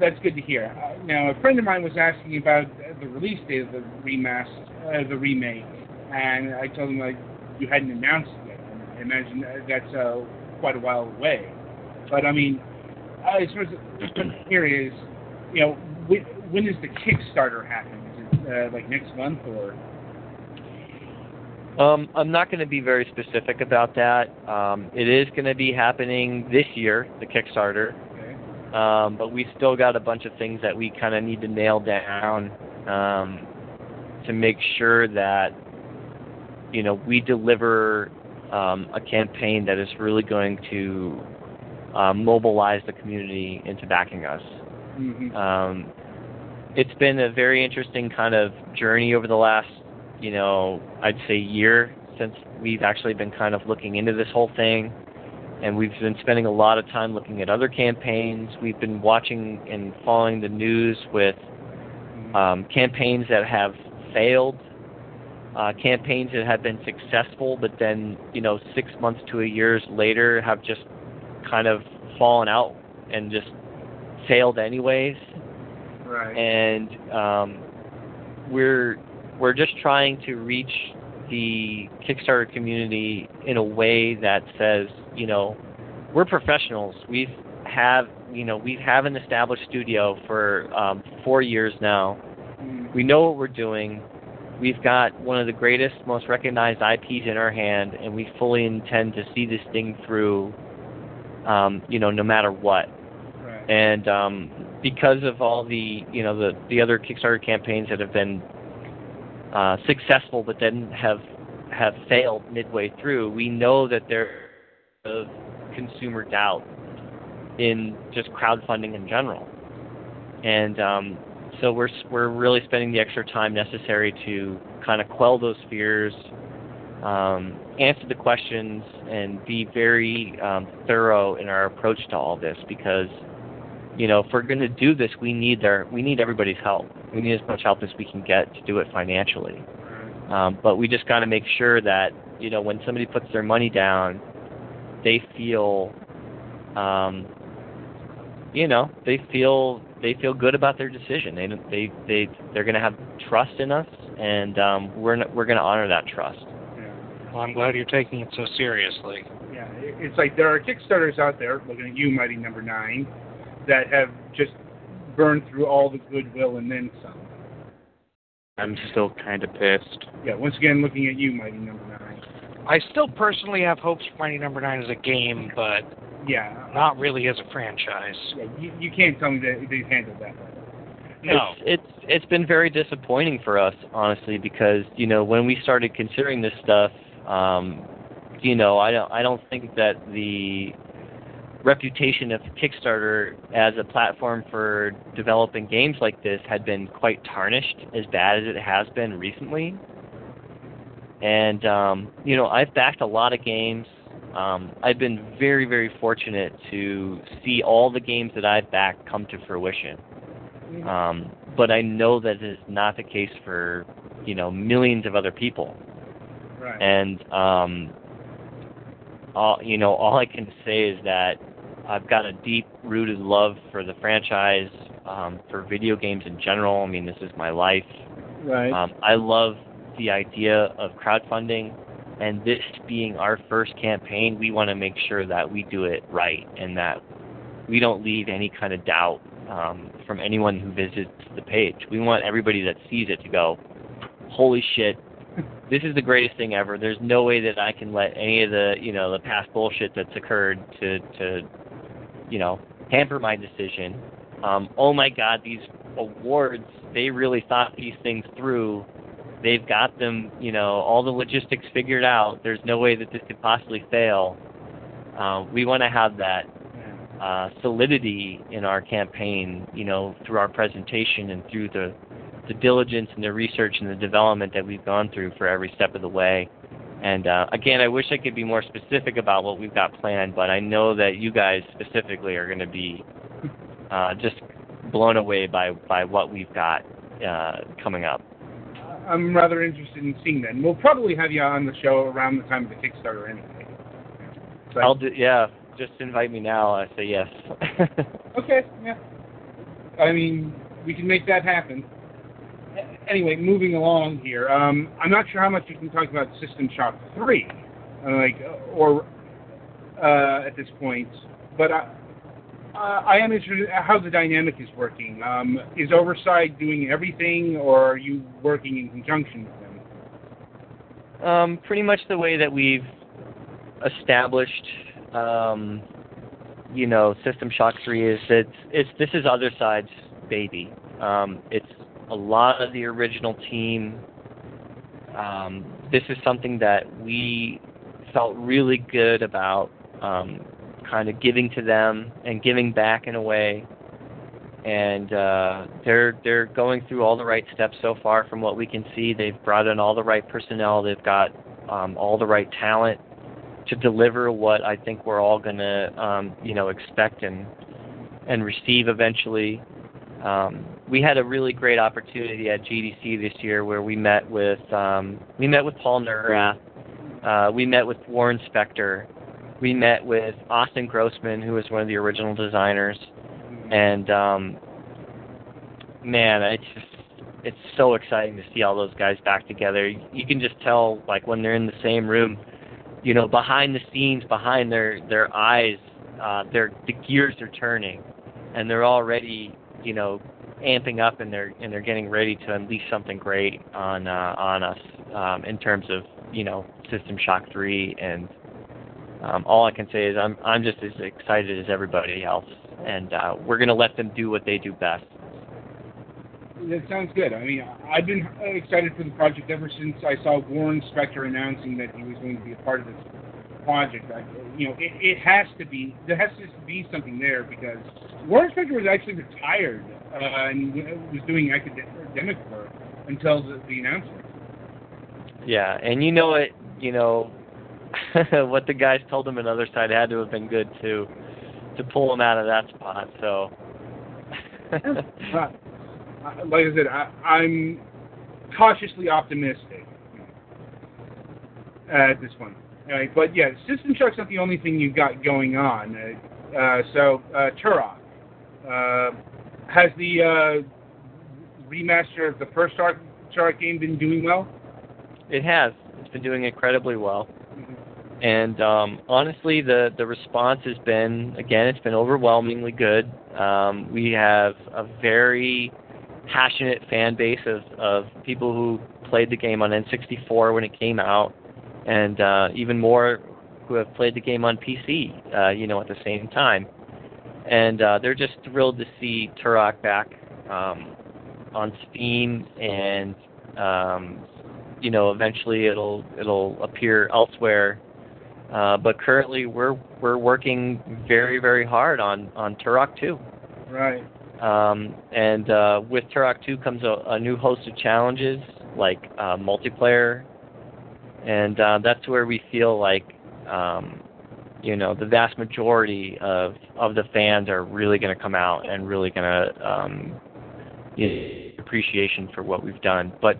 That's good to hear. Uh, now, a friend of mine was asking about the release date of the remaster, uh, the remake, and I told him like you hadn't announced it yet. I imagine that's uh, quite a while away. But I mean, uh, as far as the question here is, you know, when, when does the Kickstarter happen? Is it uh, like next month or?
Um, I'm not going to be very specific about that. Um, it is going to be happening this year, the Kickstarter. Um, but we still got a bunch of things that we kind of need to nail down um, to make sure that you know we deliver um, a campaign that is really going to uh, mobilize the community into backing us.
hmm
Um, it's been a very interesting kind of journey over the last, you know, I'd say year since we've actually been kind of looking into this whole thing. And we've been spending a lot of time looking at other campaigns. We've been watching and following the news with um, campaigns that have failed, uh, campaigns that have been successful, but then, you know, six months to a years later have just kind of fallen out and just failed anyways
Right.
and um, we're we're just trying to reach the Kickstarter community in a way that says, you know, we're professionals. We've have you know we have an established studio for um, four years now. We know what we're doing. We've got one of the greatest, most recognized IPs in our hand, and we fully intend to see this thing through. Um, you know, no matter what.
Right.
And um, because of all the you know the the other Kickstarter campaigns that have been uh, successful but then have have failed midway through, we know that there is consumer doubt in just crowdfunding in general, and um, so we're we're really spending the extra time necessary to kind of quell those fears, um, answer the questions, and be very um, thorough in our approach to all this because you know, if we're going to do this, we need their, we need everybody's help. We need as much help as we can get to do it financially. Um, but we just got to make sure that you know when somebody puts their money down, they feel, um, you know, they feel they feel good about their decision. They they they they're going to have trust in us, and um, we're we're going to honor that trust.
Yeah.
Well, I'm glad you're taking it so seriously.
Yeah, it's like there are Kickstarters out there, looking at you, Mighty Number Nine, that have just burned through all the goodwill and then some.
I'm still kind of pissed.
Yeah, once again, looking at you, Mighty Number Nine.
I still personally have hopes for Mighty Number Nine as a game, but
Yeah,
not really as a franchise.
yeah you, you can't tell me that they've handled that well.
No.
It's, it's it's been very disappointing for us, honestly, because you know when we started considering this stuff, um, you know I don't I don't think that the reputation of Kickstarter as a platform for developing games like this had been quite tarnished, as bad as it has been recently. And um, you know I've backed a lot of games. Um, I've been very very fortunate to see all the games that I've backed come to fruition. Um, but I know that is not the case for you know millions of other people.
Right.
And um, all you know, all I can say is that I've got a deep-rooted love for the franchise, um, for video games in general. I mean, this is my life.
right.
Um, I love the idea of crowdfunding, and this being our first campaign, we want to make sure that we do it right and that we don't leave any kind of doubt um, from anyone who visits the page. We want everybody that sees it to go, "Holy shit, this is the greatest thing ever." There's no way that I can let any of the you know the past bullshit that's occurred to to you know hamper my decision. Um, oh my God, these awards, they really thought these things through. They've got them, you know, all the logistics figured out. There's no way that this could possibly fail. Uh, we want to have that uh, solidity in our campaign, you know, through our presentation and through the, the diligence and the research and the development that we've gone through for every step of the way. And uh, again, I wish I could be more specific about what we've got planned, but I know that you guys specifically are going to be uh, just blown away by, by what we've got uh, coming up.
I'm rather interested in seeing that. And we'll probably have you on the show around the time of the Kickstarter anyway. So-
I'll do, yeah, just invite me now. I say yes.
Okay, yeah. I mean, we can make that happen. Anyway, moving along here. Um, I'm not sure how much you can talk about System Shock 3, uh, like, or uh, at this point, but I, uh, I am interested in how the dynamic is working. Um, is OtherSide doing everything, or are you working in conjunction with them?
Um, pretty much the way that we've established, um, you know, System Shock 3 is that it's this is OtherSide's baby. Um, it's a lot of the original team. Um, this is something that we felt really good about, um, kind of giving to them and giving back in a way. And uh, they're they're going through all the right steps so far. From what we can see, they've brought in all the right personnel. They've got um, all the right talent to deliver what I think we're all going to, um, you know, expect and and receive eventually. Um, we had a really great opportunity at GDC this year where we met with um, we met with Paul Neurath, uh, we met with Warren Spector, we met with Austin Grossman, who was one of the original designers, and um, man, it's just it's so exciting to see all those guys back together. You can just tell, like when they're in the same room, you know, behind the scenes, behind their their eyes, uh, they're the gears are turning, and they're already you know amping up and they're and they're getting ready to unleash something great on uh, on us um, in terms of you know System Shock 3 and um, all I can say is I'm I'm just as excited as everybody else, and uh, we're gonna let them do what they do best.
That sounds good. I mean, I've been excited for the project ever since I saw Warren Spector announcing that he was going to be a part of this project. I, you know, it, it has to be there has to be something there because Warren Spector was actually retired uh, and was doing academic work until the, the announcement.
Yeah, and you know it. You know what the guys told him another side had to have been good too to pull him out of that spot. So.
uh, like I said, I, I'm cautiously optimistic at this point. Right, but yeah, System Shock's not the only thing you've got going on. Uh, uh, so uh, Turok uh, has the uh, remaster of the first Turok, Turok game been doing well?
It has. It's been doing incredibly well. And um, honestly, the the response has been again, it's been overwhelmingly good. Um, we have a very passionate fan base of, of people who played the game on N64 when it came out, and uh, even more who have played the game on PC, uh, you know, at the same time. And uh, they're just thrilled to see Turok back um, on Steam, and um, you know, eventually it'll it'll appear elsewhere uh, but currently, we're we're working very very hard on on Turok 2.
Right.
Um, and uh, with Turok 2 comes a, a, new host of challenges like uh, multiplayer, and uh, that's where we feel like um, you know the vast majority of of the fans are really going to come out and really going to um, you appreciation for what we've done. But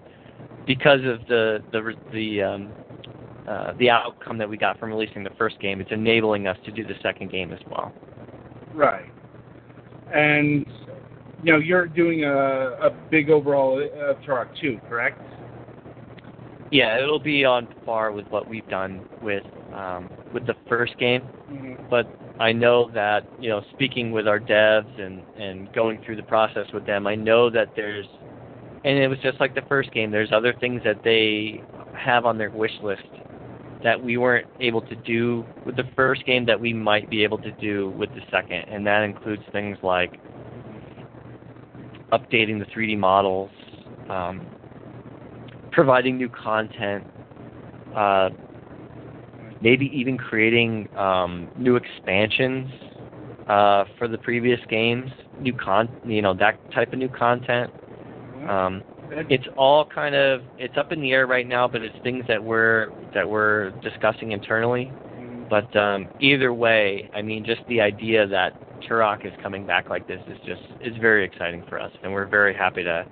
because of the the the um, uh, the outcome that we got from releasing the first game. It's enabling us to do the second game as well.
Right. And you know, you're doing a, a big overall of uh, Turok 2, correct?
Yeah, it'll be on par with what we've done with um, with the first game.
Mm-hmm.
But I know that you know, speaking with our devs and and going through the process with them, I know that there's, and it was just like the first game. There's other things that they have on their wish list that we weren't able to do with the first game that we might be able to do with the second, and that includes things like updating the 3D models, um, providing new content, uh, maybe even creating um, new expansions uh, for the previous games, new con, you know, that type of new content. Um, it's all kind of it's up in the air right now, but it's things that we're that we're discussing internally. But um, either way, I mean, just the idea that Turok is coming back like this is just is very exciting for us, and we're very happy to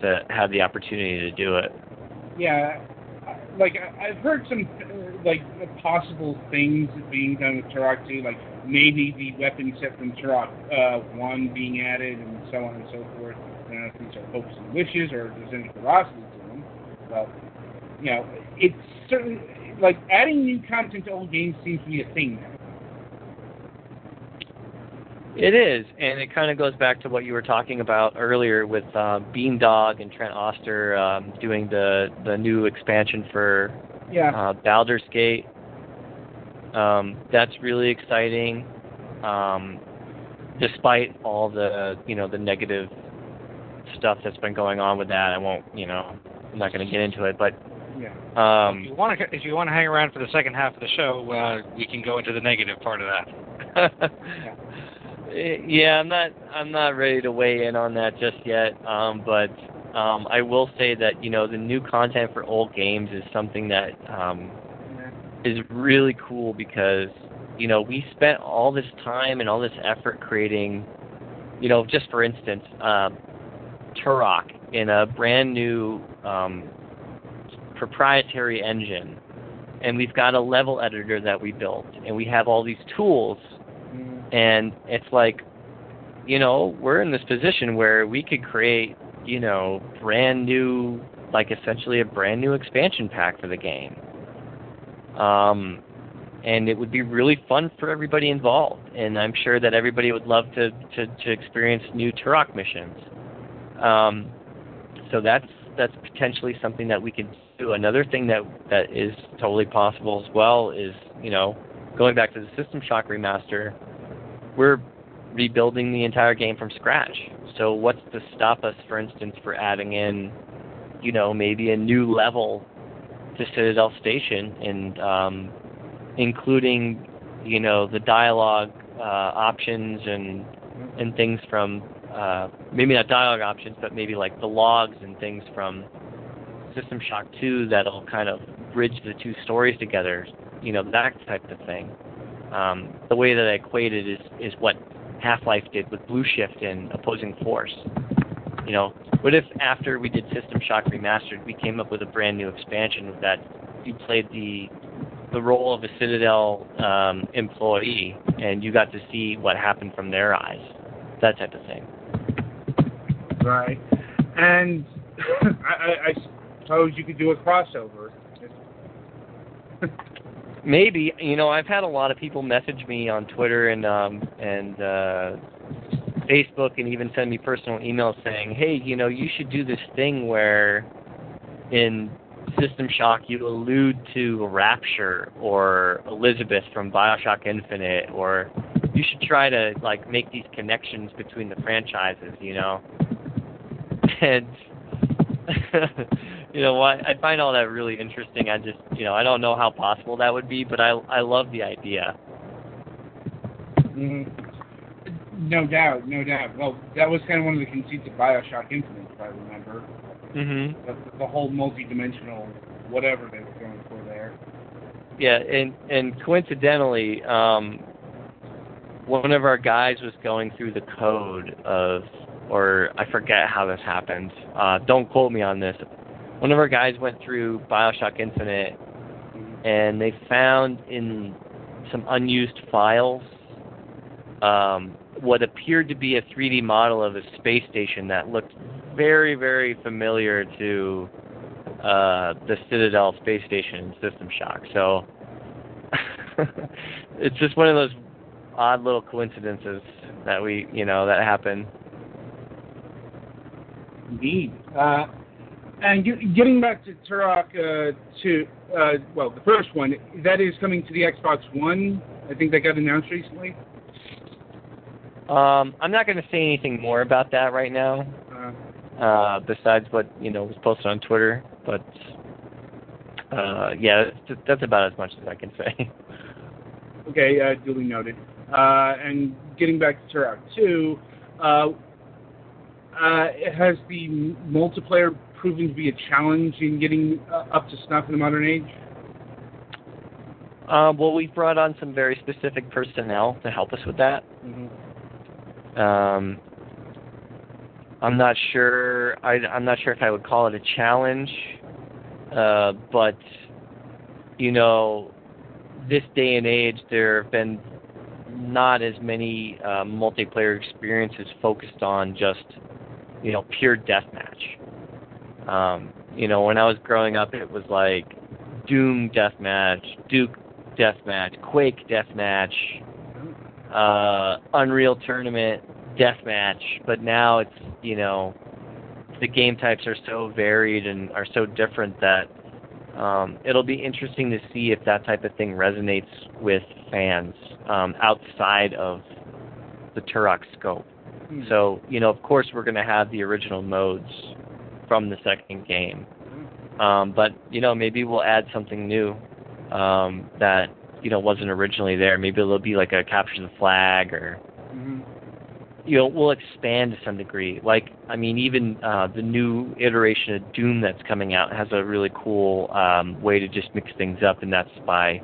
to have the opportunity to do it.
Yeah, like I've heard some like possible things being done with Turok 2, like maybe the weapon set from Turok uh, 1 being added, and so on and so forth don't know if these are hopes and wishes or if there's any veracity to them. But, you know, it's certainly, like, adding new content to old games seems to be a thing now.
It is, and it kind of goes back to what you were talking about earlier with uh, Beamdog and Trent Oster um, doing the the new expansion for
yeah.
uh, Baldur's Gate. Um, that's really exciting, um, despite all the you know the negative stuff that's been going on with that. I won't, you know, I'm not going to get into it, but
yeah.
Um,
if you want to, if you want to hang around for the second half of the show, uh, we can go into the negative part of that.
yeah, I'm not, I'm not ready to weigh in on that just yet. Um, but um, I will say that you know the new content for old games is something that um, is really cool because you know we spent all this time and all this effort creating, you know, just for instance, uh, Turok in a brand new um, proprietary engine, and we've got a level editor that we built, and we have all these tools, and it's like, you know, we're in this position where we could create, you know, brand new, like essentially a brand new expansion pack for the game. Um, and it would be really fun for everybody involved. And I'm sure that everybody would love to to, to experience new Turok missions. Um, so that's that's potentially something that we could do. Another thing that that is totally possible as well is you know going back to the System Shock remaster, we're rebuilding the entire game from scratch. So what's to stop us, for instance, for adding in, you know, maybe a new level to Citadel Station and um, including, you know, the dialogue uh, options and and things from uh, maybe not dialogue options, but maybe like the logs and things from System Shock 2 that'll kind of bridge the two stories together. You know, that type of thing. Um, the way that I equate it is is what Half-Life did with Blue Shift and Opposing Force. You know, what if after we did System Shock Remastered, we came up with a brand new expansion that you played the the role of a Citadel um, employee, and you got to see what happened from their eyes, that type of thing.
Right. And I, I suppose you could do a crossover.
Maybe you know I've had a lot of people message me on Twitter and um, and uh, Facebook and even send me personal emails saying, hey, you know, you should do this thing where in System Shock you allude to Rapture or Elizabeth from Bioshock Infinite, or you should try to like make these connections between the franchises, you know. And you know what? I find all that really interesting. I just, you know, I don't know how possible that would be, but I I love the idea.
Mm, no doubt, no doubt. Well, that was kind of one of the conceits of Bioshock Infinite, if I remember.
Mm-hmm.
The, the whole multi-dimensional whatever they were going for there.
Yeah, and and coincidentally, um, one of our guys was going through the code of, or I forget how this happened. Uh, don't quote me on this. One of our guys went through Bioshock Infinite, and they found in some unused files um, what appeared to be a 3D model of a space station that looked very, very familiar to uh, the Citadel space station in System Shock. So it's just one of those odd little coincidences that we, you know, that happen.
Indeed. Uh, and getting back to Turok uh, to uh, well, the first one that is coming to the Xbox One. I think that got announced recently.
Um, I'm not going to say anything more about that right now.
Uh,
uh, besides what you know was posted on Twitter. But uh, yeah, that's, that's about as much as I can say.
okay, uh, duly noted. Uh, and getting back to Turok 2, uh, has the multiplayer proven to be a challenge in getting uh, up to snuff in the modern age?
Uh, well, we've brought on some very specific personnel to help us with that.
Mm-hmm.
Um, I'm not sure. I, I'm not sure if I would call it a challenge, uh, but you know, this day and age, there have been not as many uh, multiplayer experiences focused on just you know pure deathmatch. Um, you know, when I was growing up, it was like Doom deathmatch, Duke deathmatch, Quake deathmatch, uh, Unreal Tournament deathmatch. But now it's you know the game types are so varied and are so different that um, it'll be interesting to see if that type of thing resonates with fans um, outside of the Turok scope.
Hmm.
So, you know, of course, we're going to have the original modes from the second game. Um, but, you know, maybe we'll add something new um, that, you know, wasn't originally there. Maybe it'll be like a capture the flag or,
Mm-hmm.
you know, we'll expand to some degree. Like, I mean, even uh, the new iteration of Doom that's coming out has a really cool um, way to just mix things up, and that's by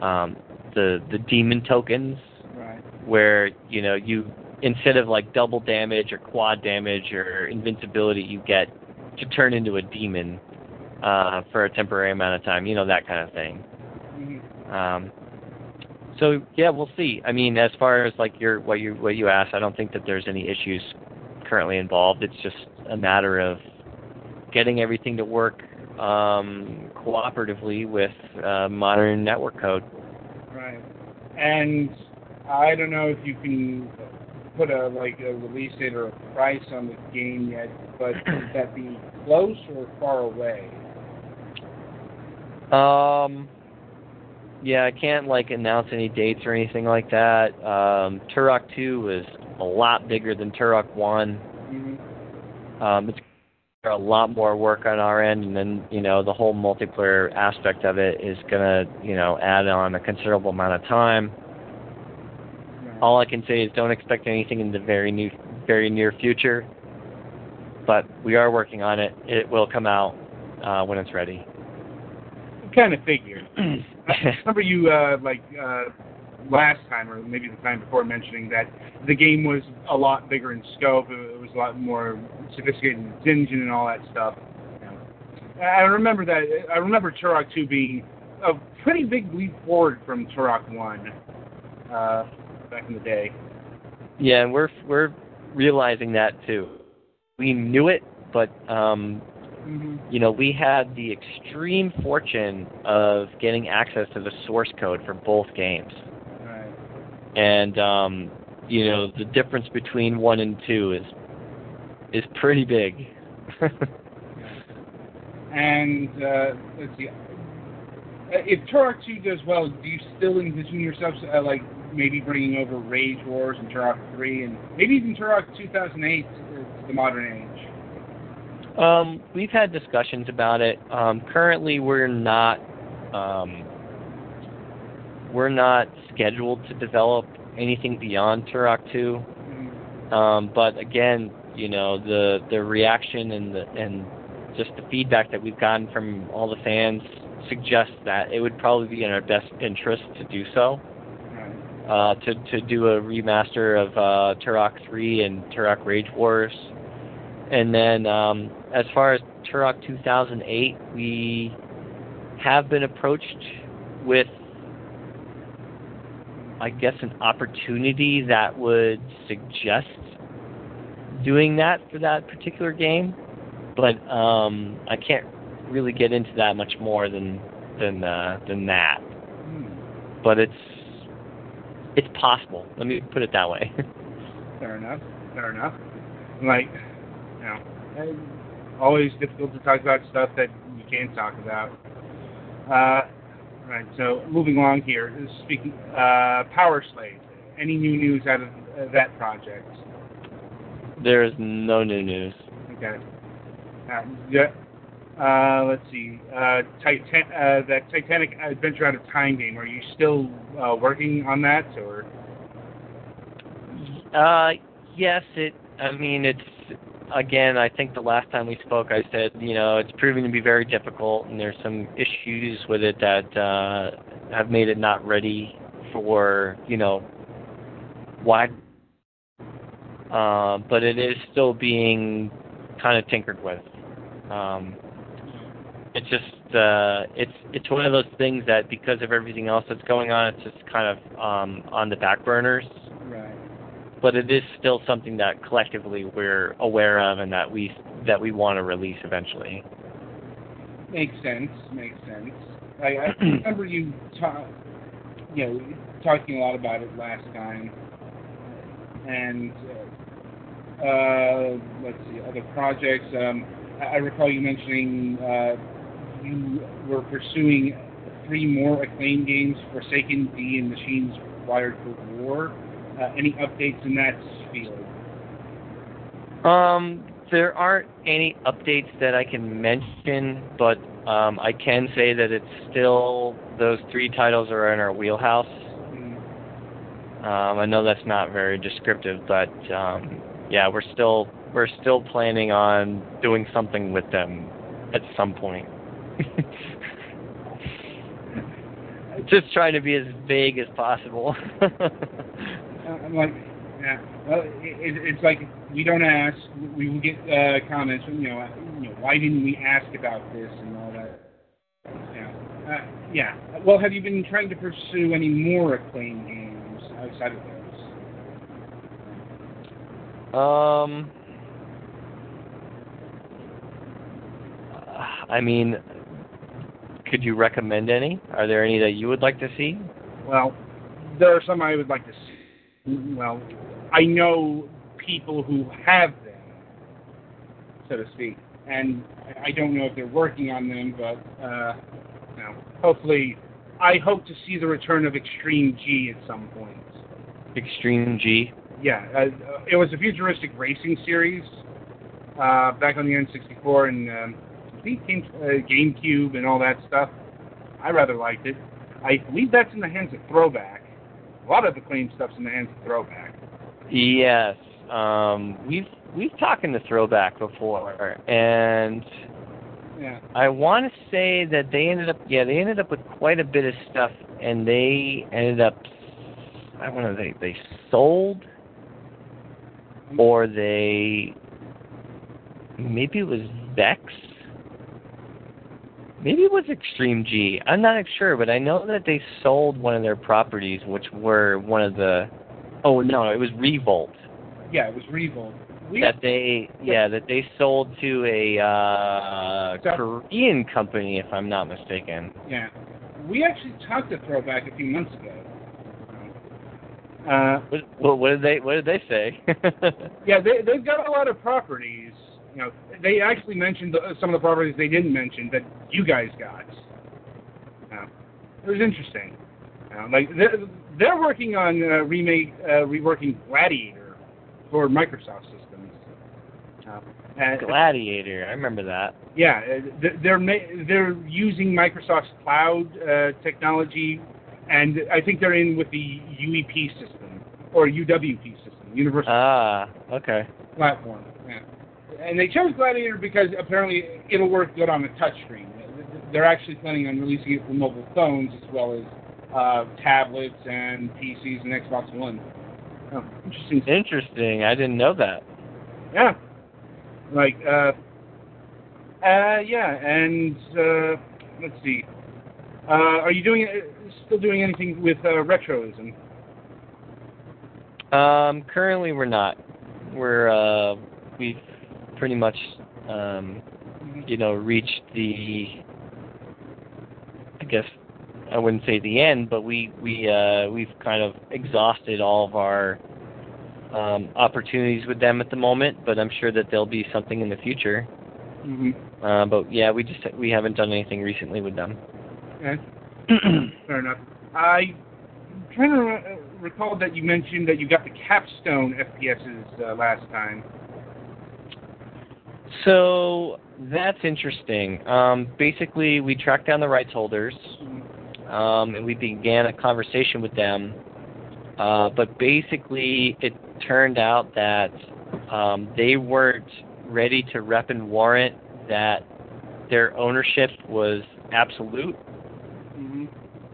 um, the the demon tokens
Right.
where you know you instead of like double damage or quad damage or invincibility, you get to turn into a demon uh, for a temporary amount of time. You know that kind of thing.
Mm-hmm.
Um, so yeah, we'll see. I mean, as far as like your what you what you asked, I don't think that there's any issues currently involved. It's just a matter of getting everything to work um, cooperatively with uh, modern network code.
Right. And I don't know if you can put a like a release date or a price on the game yet, but would that be close or far away?
Um, yeah, I can't like announce any dates or anything like that. Um, Turok 2 is a lot bigger than Turok 1.
Mm-hmm.
Um, it's a lot more work on our end, and then you know the whole multiplayer aspect of it is gonna you know add on a considerable amount of time. All I can say is don't expect anything in the very new, very near future, but we are working on it. It will come out uh, when it's ready.
Kind of figured. I remember you uh, like uh, last time, or maybe the time before, mentioning that the game was a lot bigger in scope. It was a lot more sophisticated in its engine and all that stuff. I remember that. I remember Turok 2 being a pretty big leap forward from Turok 1 uh, back in the day.
Yeah, and we're we're realizing that too. We knew it, but um,
Mm-hmm.
you know, we had the extreme fortune of getting access to the source code for both games.
Right.
And um, you know, the difference between one and two is is pretty big.
And uh, let's see. If Turok 2 does well, do you still envision yourself uh, like maybe bringing over Rage Wars and Turok 3 and maybe even Turok 2008 to the modern age?
um, we've had discussions about it. Um, currently, we're not um, we're not scheduled to develop anything beyond Turok 2. Um, but again, you know, the the reaction and the and just the feedback that we've gotten from all the fans suggests that it would probably be in our best interest to do so. Uh, to to do a remaster of uh, Turok 3 and Turok Rage Wars, and then um, as far as Turok 2008, we have been approached with, I guess, an opportunity that would suggest doing that for that particular game, but um, I can't really get into that much more than than uh, than that.
Hmm.
But it's it's possible. Let me put it that way.
Fair enough. Fair enough. Like, you know, always difficult to talk about stuff that you can't talk about. Uh, right. So moving along here. Speaking, uh, Power Slave. Any new news out of uh, that project?
there is no new news.
Okay. Uh, yeah. Uh, let's see. Uh, Titan- uh, that Titanic Adventure Out of Time game. Are you still uh, working on that, or?
Uh, yes, it. I mean, it's again. I think the last time we spoke, I said you know it's proving to be very difficult, and there's some issues with it that uh, have made it not ready for you know wide. Uh, but it is still being kind of tinkered with. Um, it's just uh, it's it's one of those things that because of everything else that's going on, it's just kind of um, on the back burners.
Right.
But it is still something that collectively we're aware of and that we that we want to release eventually.
Makes sense. Makes sense. I, I remember you, ta- you know, talking a lot about it last time, and uh, uh, let's see, other projects. Um, I, I recall you mentioning uh, you were pursuing three more acclaimed games: Forsaken, D, and Machines Wired for War. Uh, any updates in that field?
Um, there aren't any updates that I can mention, but um, I can say that it's still those three titles are in our wheelhouse.
Mm,
Um, I know that's not very descriptive, but um, yeah, we're still we're still planning on doing something with them at some point. Just trying to be as vague as possible.
Uh, I'm like, yeah. Well, it, it, it's like we don't ask. We will get uh, comments. You know, uh, you know, why didn't we ask about this and all that? Yeah. Uh, yeah. Well, have you been trying to pursue any more acclaimed games outside of those?
um, I mean, could you recommend any? Are there any that you would like to see?
Well, there are some I would like to see. Well, I know people who have them, so to speak, and I don't know if they're working on them, but uh, you know, hopefully, I hope to see the return of Extreme G at some point.
Extreme G.
Yeah, uh, it was a futuristic racing series uh, back on the N64 and um, Think Game, uh, GameCube and all that stuff. I rather liked it. I believe that's in the hands of Throwback. A lot of the Acclaim stuff's in the hands of Throwback.
Yes. Um, we've we've talked in the Throwback before, and
Yeah.
I want to say that they ended up, yeah, they ended up with quite a bit of stuff, and they ended up, I don't know, they they sold, or they, maybe it was Vexx, maybe it was Extreme G. I'm not sure, but I know that they sold one of their properties, which were one of the, oh no, it was Revolt
Yeah, it was Revolt. We
that they yeah that they sold to a uh
So-
Korean company if I'm not mistaken.
Yeah. We actually talked to Throwback a few months ago. Uh,
What, what, what did they what did they say?
yeah, they, they've got a lot of properties. You know, they actually mentioned the, some of the properties they didn't mention that you guys got. Uh, it was interesting. Uh, like they're, they're working on uh, remake, uh, reworking Gladiator for Microsoft systems. Uh, and-
Gladiator, I remember that.
Yeah, uh, they're they're using Microsoft's cloud uh, technology, and I think they're in with the UEP system or UWP system, Universal
Ah, okay.
Platform. Yeah. And they chose Gladiator because apparently it'll work good on a touchscreen. They're actually planning on releasing it for mobile phones as well as uh, tablets and PCs and Xbox One. Oh, interesting.
Interesting. I didn't know that.
Yeah. Like, uh, uh, yeah, and, uh, let's see. Uh, are you doing, uh, still doing anything with, uh, retroism?
Um, currently we're not. We're uh we've pretty much um you know reached the I guess I wouldn't say the end, but we we uh we've kind of exhausted all of our um opportunities with them at the moment, but I'm sure that there'll be something in the future.
Mm-hmm.
Uh but yeah, we just we haven't done anything recently with them.
Okay. Fair enough. I trying to re- recall that you mentioned that you got the capstone FPSs uh, last time.
So that's interesting. Um, basically, we tracked down the rights holders, um, and we began a conversation with them. Uh, but basically, it turned out that um, they weren't ready to rep and warrant that their ownership was absolute,
Mm-hmm.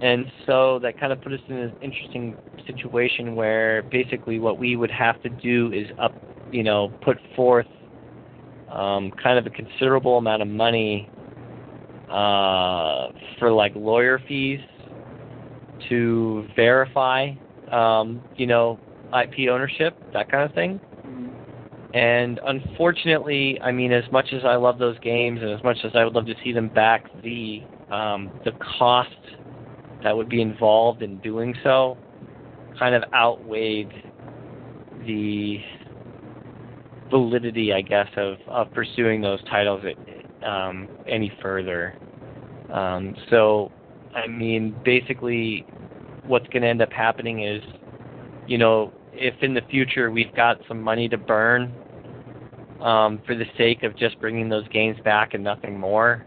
and so that kind of put us in an interesting situation where basically what we would have to do is up, you know, put forth um, kind of a considerable amount of money uh, for like lawyer fees to verify, um, you know, IP ownership, that kind of thing. And unfortunately, I mean, as much as I love those games and as much as I would love to see them back, the um, the cost that would be involved in doing so kind of outweighed the validity, I guess, of, of pursuing those titles um, any further. Um, so, I mean, basically, what's going to end up happening is, you know, if in the future we've got some money to burn um, for the sake of just bringing those games back and nothing more,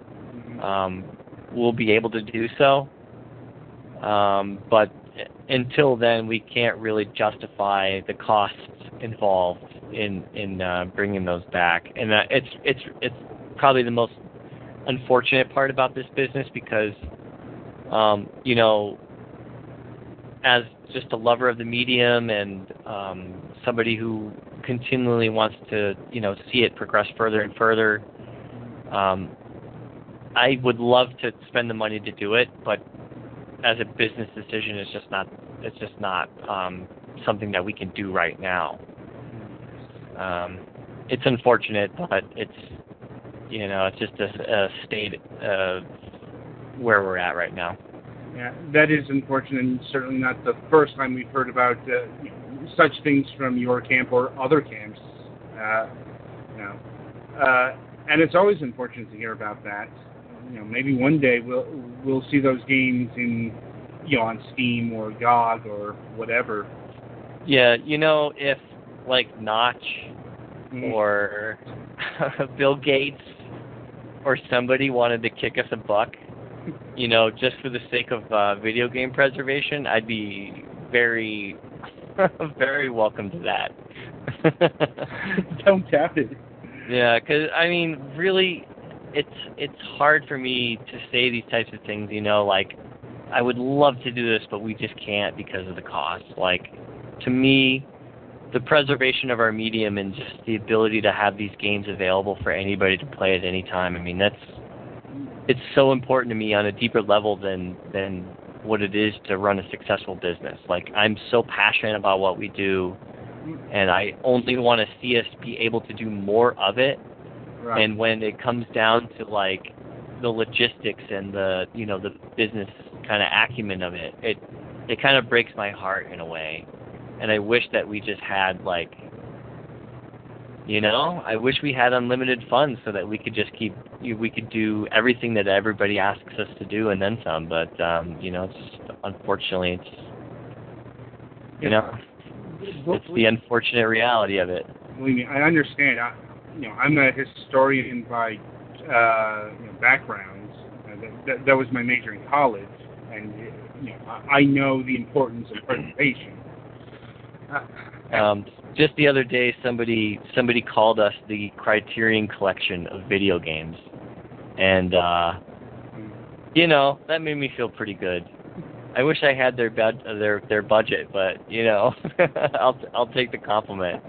um, we'll be able to do so. Um, but until then, we can't really justify the costs involved in in uh, bringing those back, and uh, it's it's it's probably the most unfortunate part about this business because, um, you know, as just a lover of the medium and um, somebody who continually wants to you know see it progress further and further. Um, I would love to spend the money to do it, but as a business decision, it's just not it's just not um, something that we can do right now. Um, it's unfortunate, but it's you know it's just a, a state uh, where we're at right now.
Yeah, that is unfortunate, and certainly not the first time we've heard about uh, such things from your camp or other camps. Uh, you know, uh, and it's always unfortunate to hear about that. You know, maybe one day we'll we'll see those games in you know on Steam or GOG or whatever.
Yeah, you know, if like Notch
Mm.
or Bill Gates or somebody wanted to kick us a buck, you know, just for the sake of uh, video game preservation, I'd be very, very welcome to that.
Don't doubt it.
Yeah, because I mean, really, it's it's hard for me to say these types of things. You know, like I would love to do this, but we just can't because of the cost. Like to me, the preservation of our medium and just the ability to have these games available for anybody to play at any time. I mean, that's it's so important to me on a deeper level than than what it is to run a successful business. Like I'm so passionate about what we do and I only want to see us be able to do more of it.
Right.
And when it comes down to like the logistics and the you know the business kind of acumen of it, it it kind of breaks my heart in a way. And I wish that we just had like you know, I wish we had unlimited funds so that we could just keep we could do everything that everybody asks us to do and then some. But um, you know, it's unfortunately it's you know it's the unfortunate reality of it.
Believe me, I understand. I, you know, I'm a historian by uh, you know, background. Uh, that, that, that was my major in college, and you know, I, I know the importance of preservation. Uh,
Um, just the other day, somebody somebody called us the Criterion Collection of video games, and uh, you know that made me feel pretty good. I wish I had their bud- their their budget, but you know, I'll I'll take the compliment.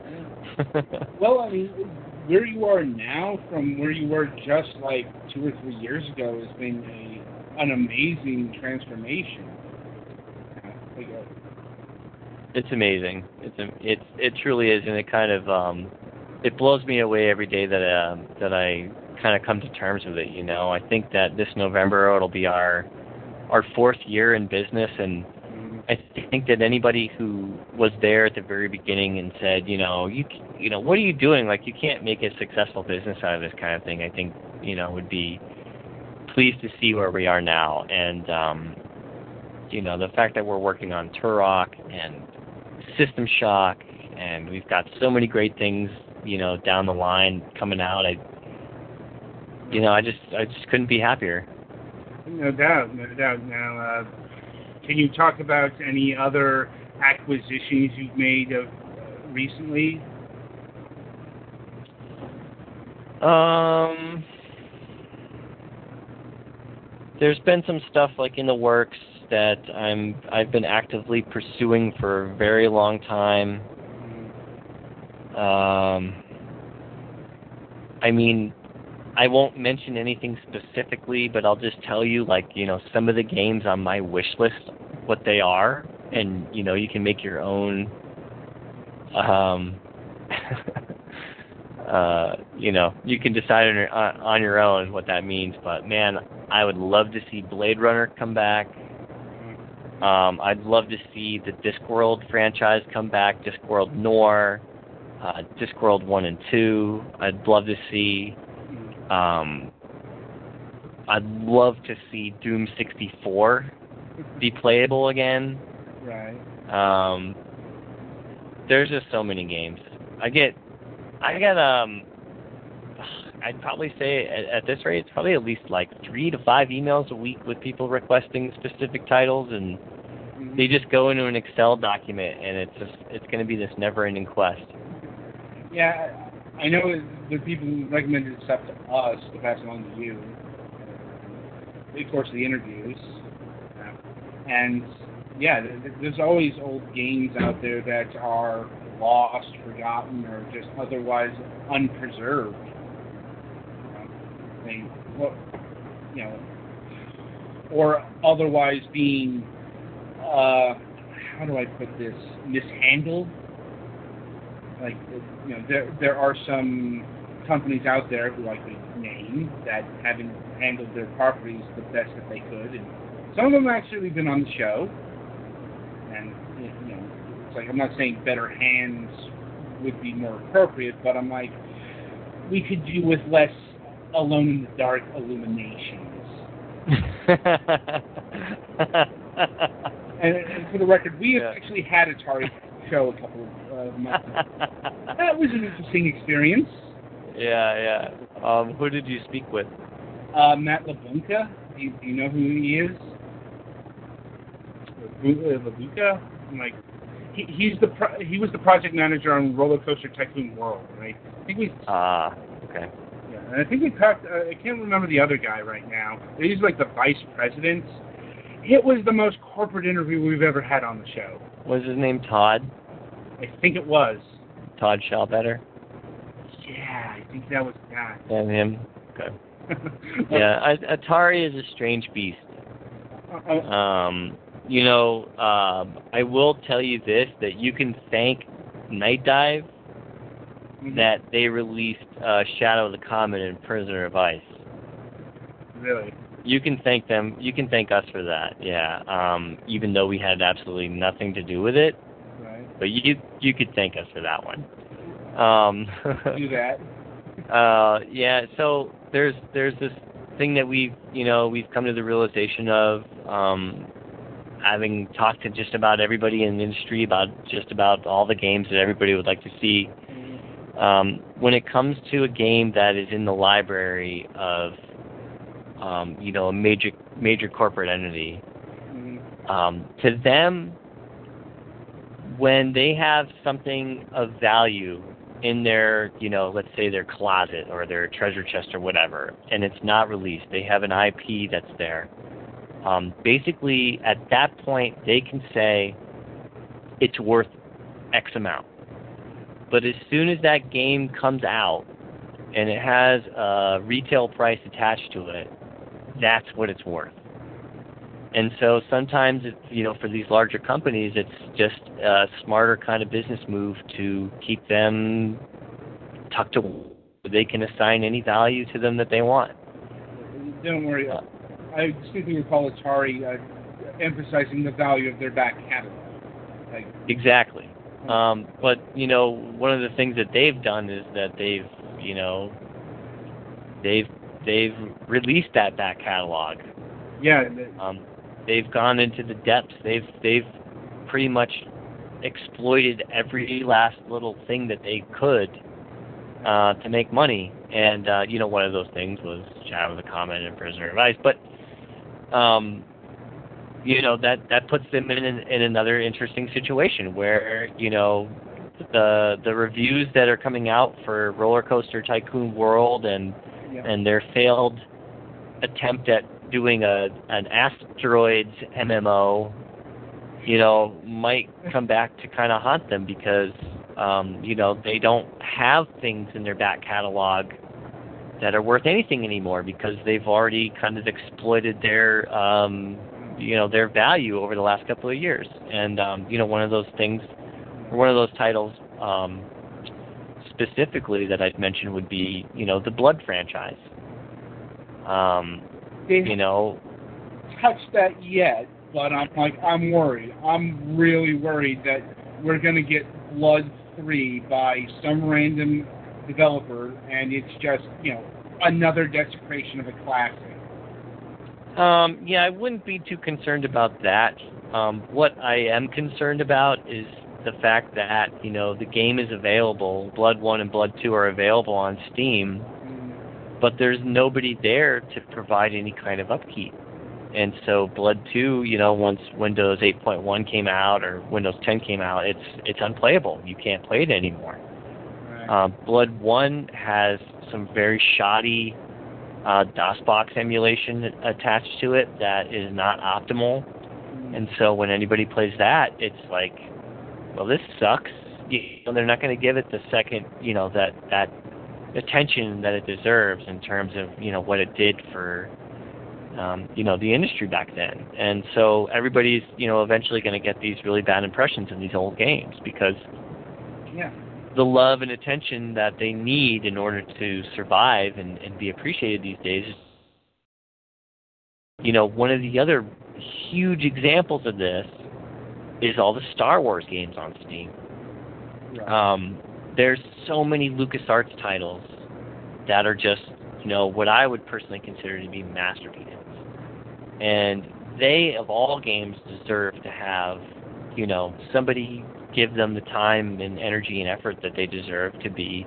well, I mean, where you are now from where you were just like two or three years ago has been a an amazing transformation. Uh, uh,
it's amazing. It's a, it's it truly is, and it kind of um, it blows me away every day that um, that I kind of come to terms with it. You know, I think that this November it'll be our our fourth year in business, and I think that anybody who was there at the very beginning and said, you know, you you know, what are you doing? Like, you can't make a successful business out of this kind of thing. I think you know would be pleased to see where we are now, and um, you know, the fact that we're working on Turok and System Shock, and we've got so many great things, you know, down the line coming out. I, you know, I just I just couldn't be happier.
No doubt, no doubt. Now, uh, can you talk about any other acquisitions you've made of uh, recently?
Um, there's been some stuff like in the works that I'm I've been actively pursuing for a very long time. Um, I mean, I won't mention anything specifically, but I'll just tell you, like, you know, some of the games on my wish list, what they are, and you know, you can make your own. Um, uh, you know, you can decide on your, on on your own what that means. But man, I would love to see Blade Runner come back. Um, I'd love to see the Discworld franchise come back, Discworld Noir, uh, Discworld One and Two. I'd love to see. Um, I'd love to see Doom 64 be playable again.
Right.
Um, there's just so many games. I get, I get um, I'd probably say at, at this rate, it's probably at least like three to five emails a week with people requesting specific titles, and mm-hmm. they just go into an Excel document, and it's just it's going to be this never-ending quest.
Yeah, I know the people who recommended stuff to us to pass along to you. Of course, the interviews, and yeah, th- th- there's always old games out there that are lost, forgotten, or just otherwise unpreserved. They, you know, or otherwise being, uh, how do I put this, mishandled. Like, you know, there there are some companies out there who I could name that haven't handled their properties the best that they could, and Some of them actually been on the show, and you know, it's like I'm not saying better hands would be more appropriate, but I'm like, we could do with less alone in the dark illuminations. and, and for the record, we
Yeah.
actually had a Atari show a couple of uh, months ago. That was an interesting experience.
yeah, yeah. Um, who did you speak with?
Uh, Matt Labunka, do you, do you know who he is? Labu- uh, Labuka? Like, he, he's the pro- he was the project manager on Roller Coaster Tycoon World, right? I think we
Ah, okay.
And I think we talked. Uh, I can't remember the other guy right now. He's like the vice president. It was the most corporate interview we've ever had on the show.
Was his name Todd?
I think it was.
Todd Shallbetter?
Yeah, I think that was guy.
And him? Okay. Yeah, Atari is a strange beast.
Uh, uh,
Um, you know, um, I will tell you this: that you can thank Nightdive
mhm.
that they released uh, Shadow of the Comet and Prisoner of Ice.
really.
You can thank them. You can thank us for that. Yeah. Um, even though we had absolutely nothing to do with it,
Right.
but you you could thank us for that one. Um,
Do that.
uh, yeah. So there's there's this thing that we've you know we've come to the realization of um, having talked to just about everybody in the industry about just about all the games that everybody would like to see. Um, when it comes to a game that is in the library of um, you know a major major corporate entity,
Mhm.
um, to them, when they have something of value in their, you know, let's say their closet or their treasure chest or whatever, and it's not released, they have an IP that's there. Um, basically, at that point, they can say it's worth X amount. But as soon as that game comes out and it has a retail price attached to it, that's what it's worth. And so sometimes, it's, you know, for these larger companies, it's just a smarter kind of business move to keep them tucked away. They can assign any value to them that they want.
Don't worry. I distinctly recall Atari uh, emphasizing the value of their back catalog. Like,
Exactly. Um, but you know, one of the things that they've done is that they've, you know, they've they've released that back catalog.
yeah,
Um, they've gone into the depths. They've they've pretty much exploited every last little thing that they could uh, to make money. And uh, you know, one of those things was Shadow of the Comet and Prisoner of Ice. But um, you know that that puts them in an, in another interesting situation where you know the the reviews that are coming out for Roller Coaster Tycoon World and and their failed attempt at doing a an asteroids MMO, you know, might come back to kind of haunt them because um, you know they don't have things in their back catalog that are worth anything anymore because they've already kind of exploited their um, you know their value over the last couple of years. And um, you know, one of those things, or one of those titles. Um, specifically that I'd mention would be, you know, the Blood franchise. Um,
they
you know,
touched that yet, but I'm like, I'm worried. I'm really worried that we're going to get Blood 3 by some random developer, and it's just, you know, another desecration of a classic.
Um, yeah, I wouldn't be too concerned about that. Um, what I am concerned about is the fact that you know the game is available. Blood One and Blood Two are available on Steam, but there's nobody there to provide any kind of upkeep. And so Blood 2, you know, once Windows 8.1 came out or Windows 10 came out, it's it's unplayable. You can't play it anymore.
Right.
Um, Blood 1 has some very shoddy uh, DOSBox emulation attached to it that is not optimal. And so when anybody plays that, it's like, well, this sucks. You know, they're not going to give it the second, you know, that that attention that it deserves in terms of you know what it did for um, you know the industry back then. And so everybody's you know eventually going to get these really bad impressions of these old games because
yeah.
The love and attention that they need in order to survive and, and be appreciated these days. You know, one of the other huge examples of this is all the Star Wars games on Steam. Um, there's so many LucasArts titles that are just, you know, what I would personally consider to be masterpieces. And they, of all games, deserve to have, you know, somebody give them the time and energy and effort that they deserve to be,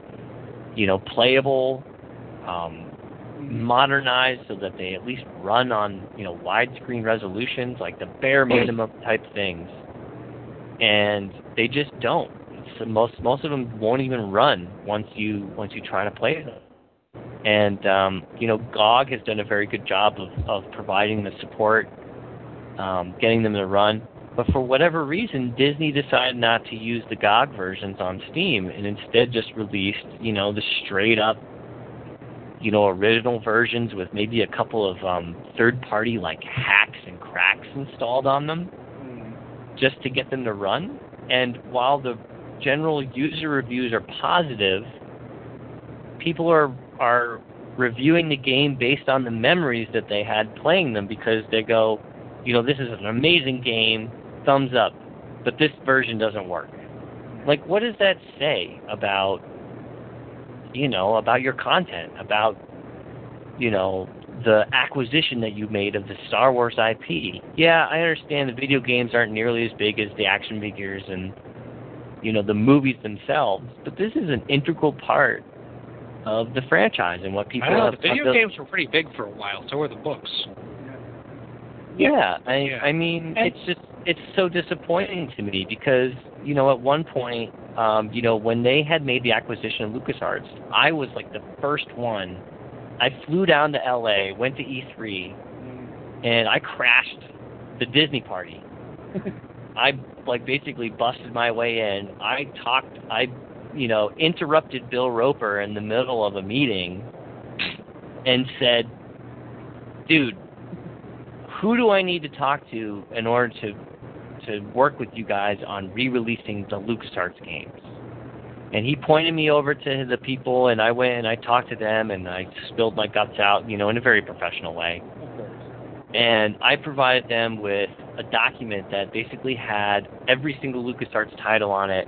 you know, playable, um, modernized so that they at least run on, you know, widescreen resolutions, like the bare minimum type things. And they just don't. So most most of them won't even run once you once you try to play them. And um, you know, GOG has done a very good job of, of providing the support, um, getting them to run. But for whatever reason, Disney decided not to use the GOG versions on Steam and instead just released, you know, the straight up, you know, original versions with maybe a couple of um, third party like hacks and cracks installed on them just to get them to run. And while the general user reviews are positive, people are are reviewing the game based on the memories that they had playing them because they go, you know, this is an amazing game, thumbs up, but this version doesn't work. Like, what does that say about, you know, about your content, about, you know, the acquisition that you made of the Star Wars IP? Yeah, I understand the video games aren't nearly as big as the action figures and, you know, the movies themselves, but this is an integral part of the franchise and what people
I know, the video games were pretty big for a while. So were the books.
Yeah, I
Yeah.
I mean it's just it's so disappointing to me because you know at one point um, you know when they had made the acquisition of LucasArts, I was like the first one. I flew down to LA, went to E3, and I crashed the Disney party. I like basically busted my way in. I talked I you know interrupted Bill Roper in the middle of a meeting and said, "Dude, who do I need to talk to in order to to work with you guys on re-releasing the LucasArts games?" And he pointed me over to the people, and I went and I talked to them, and I spilled my guts out, you know, in a very professional way. And I provided them with a document that basically had every single LucasArts title on it,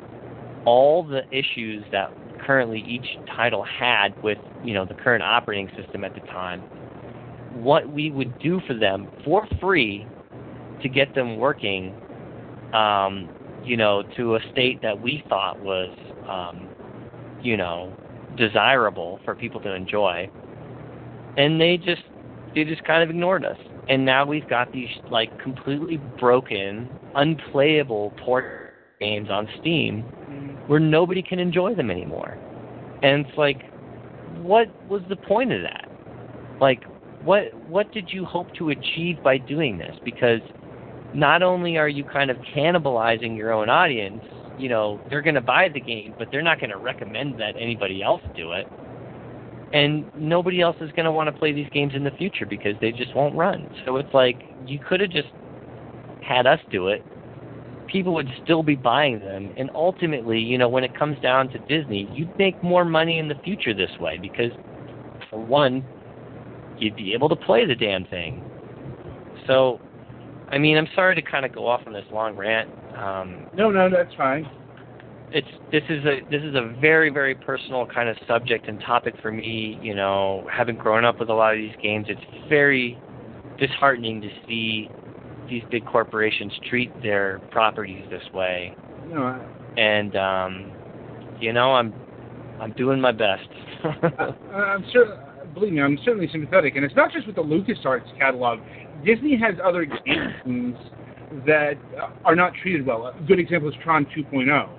all the issues that currently each title had with, you know, the current operating system at the time, what we would do for them for free to get them working, um, you know, to a state that we thought was, um, you know, desirable for people to enjoy. And they just they just kind of ignored us. And now we've got these like completely broken, unplayable port games on Steam where nobody can enjoy them anymore. And it's like what was the point of that? Like what what did you hope to achieve by doing this? Because not only are you kind of cannibalizing your own audience, you know, they're going to buy the game, but they're not going to recommend that anybody else do it. And nobody else is going to want to play these games in the future because they just won't run. So it's like you could have just had us do it. People would still be buying them. And ultimately, you know, when it comes down to Disney, you'd make more money in the future this way because, for one, you'd be able to play the damn thing. So, I mean, I'm sorry to kind of go off on this long rant. Um,
No, no, that's fine.
it's this is a this is a very very personal kind of subject and topic for me. You know, having grown up with a lot of these games, it's very disheartening to see these big corporations treat their properties this way.
No, I,
And um, you know, I'm I'm doing my best.
I, I'm sure. Believe me, I'm certainly sympathetic, and it's not just with the LucasArts catalog. Disney has other games that are not treated well. A good example is Tron 2.0.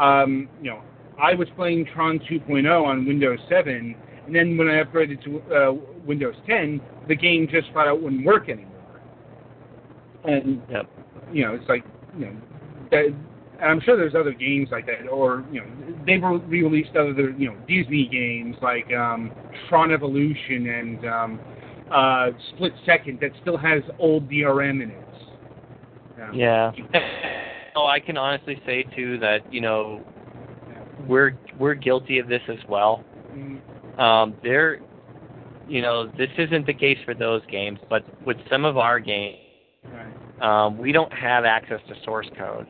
Um, you know, I was playing Tron 2.0 on Windows 7, and then when I upgraded to uh, Windows 10, the game just flat out wouldn't work anymore. And
Yep.
you know, it's like you know, that, and I'm sure there's other games like that, or you know, they've re-released other you know Disney games like um, Tron Evolution and um, uh, Split Second that still has old DRM in it. Um,
Yeah. Oh, I can honestly say too that you know we're we're guilty of this as well.
mm,
Um, there, you know, this isn't the case for those games, but with some of our games, um, we don't have access to source code.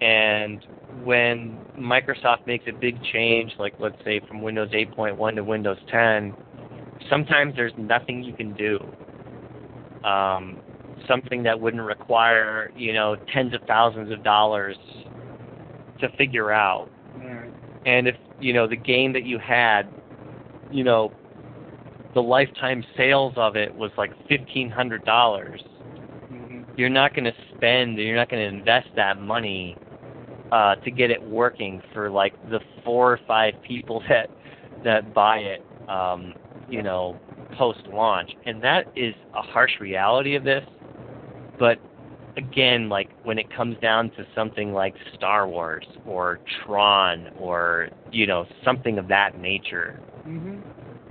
And when Microsoft makes a big change, like let's say from Windows 8.1 to Windows 10, sometimes there's nothing you can do. Um, something that wouldn't require, you know, tens of thousands of dollars to figure out.
Right.
And if, you know, the game that you had, you know, the lifetime sales of it was like $1,500, dollars
Mhm.
you're not going to spend, you're not going to invest that money uh, to get it working for like the four or five people that that buy it, um, you know, post launch, and that is a harsh reality of this. But again, like when it comes down to something like Star Wars or Tron or you know something of that nature,
Mhm.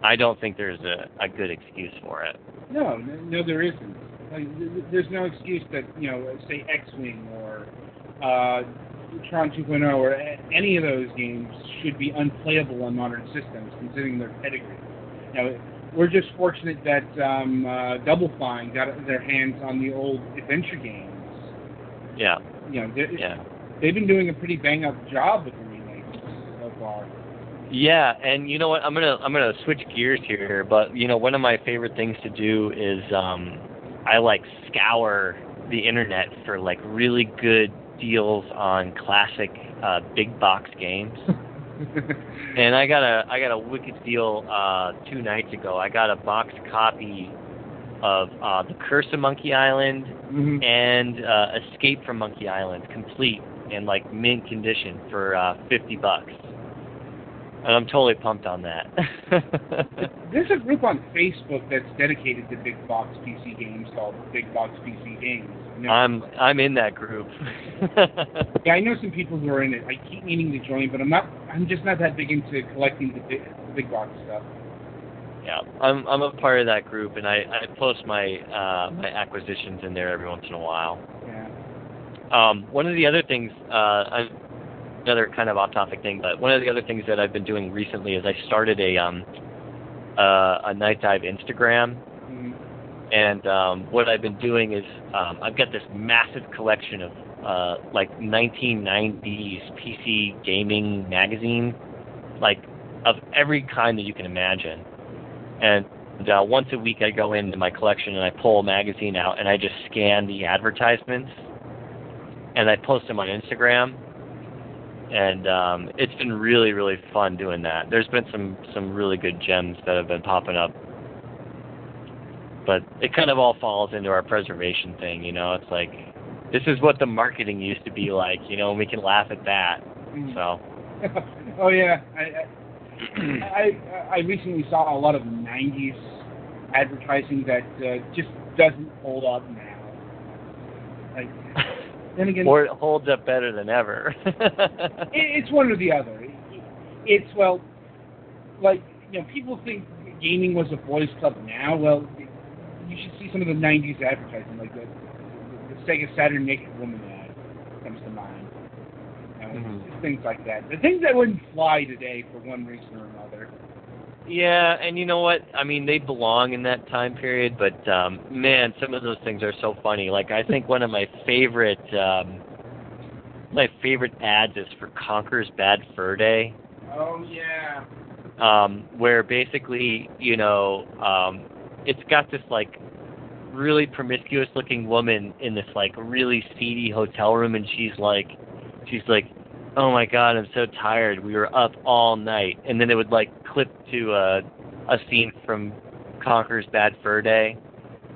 I don't think there's a, a good excuse for it.
No, no, there isn't. Like, th- th- there's no excuse that you know, say X-wing or uh, Tron 2.0 or any of those games should be unplayable on modern systems, considering their pedigree. Know, we're just fortunate that um, uh, Double Fine got their hands on the old adventure games.
Yeah,
You know,
yeah.
they've been doing a pretty bang up job with the remakes so far.
Yeah, and you know what? I'm gonna I'm gonna switch gears here, but you know one of my favorite things to do is um, I like scour the internet for like really good deals on classic uh, big box games. and I got a I got a wicked deal uh, two nights ago. I got a box copy of uh, The Curse of Monkey Island
Mhm.
and uh, Escape from Monkey Island, complete and like mint condition for uh, fifty bucks. And I'm totally pumped on that.
There's a group on Facebook that's dedicated to big box PC games called Big Box PC Games.
I'm I'm in that group.
yeah, I know some people who are in it. I keep meaning to join, but I'm not. I'm just not that big into collecting the big, the big box stuff.
yeah, I'm I'm a part of that group, and I I post my uh, my acquisitions in there every once in a while.
Yeah.
Um, one of the other things, uh, I, another kind of off-topic thing, but one of the other things that I've been doing recently is I started a um, uh, a Nightdive Instagram,
Mhm.
and um, what I've been doing is um, I've got this massive collection of uh, like 1990s PC gaming magazine, like of every kind that you can imagine, and. Uh, once a week, I go into my collection and I pull a magazine out and I just scan the advertisements and I post them on Instagram. And um, it's been really, really fun doing that. There's been some some really good gems that have been popping up, but it kind of all falls into our preservation thing. You know, it's like this is what the marketing used to be like. You know, and we can laugh at that.
Mhm.
So
oh yeah, I, I I I recently saw a lot of '90s advertising that uh, just doesn't hold up now. Like, then again,
or it holds up better than ever.
it, it's one or the other. It, it's well, like you know, people think gaming was a boys' club now. Well, you should see some of the '90s advertising, like the, the, the Sega Saturn Naked Woman ad comes to mind. You know,
Mhm.
just things like that. The things that wouldn't fly today for one reason or another.
Yeah, and you know what? I mean, they belong in that time period, but um man, some of those things are so funny. Like I think one of my favorite um my favorite ads is for Conker's Bad Fur Day,
Oh yeah.
um where basically, you know, um it's got this like really promiscuous looking woman in this like really seedy hotel room and she's like she's like oh my god i'm so tired. We were up all night. And then it would like clip to a a scene from conker's bad fur day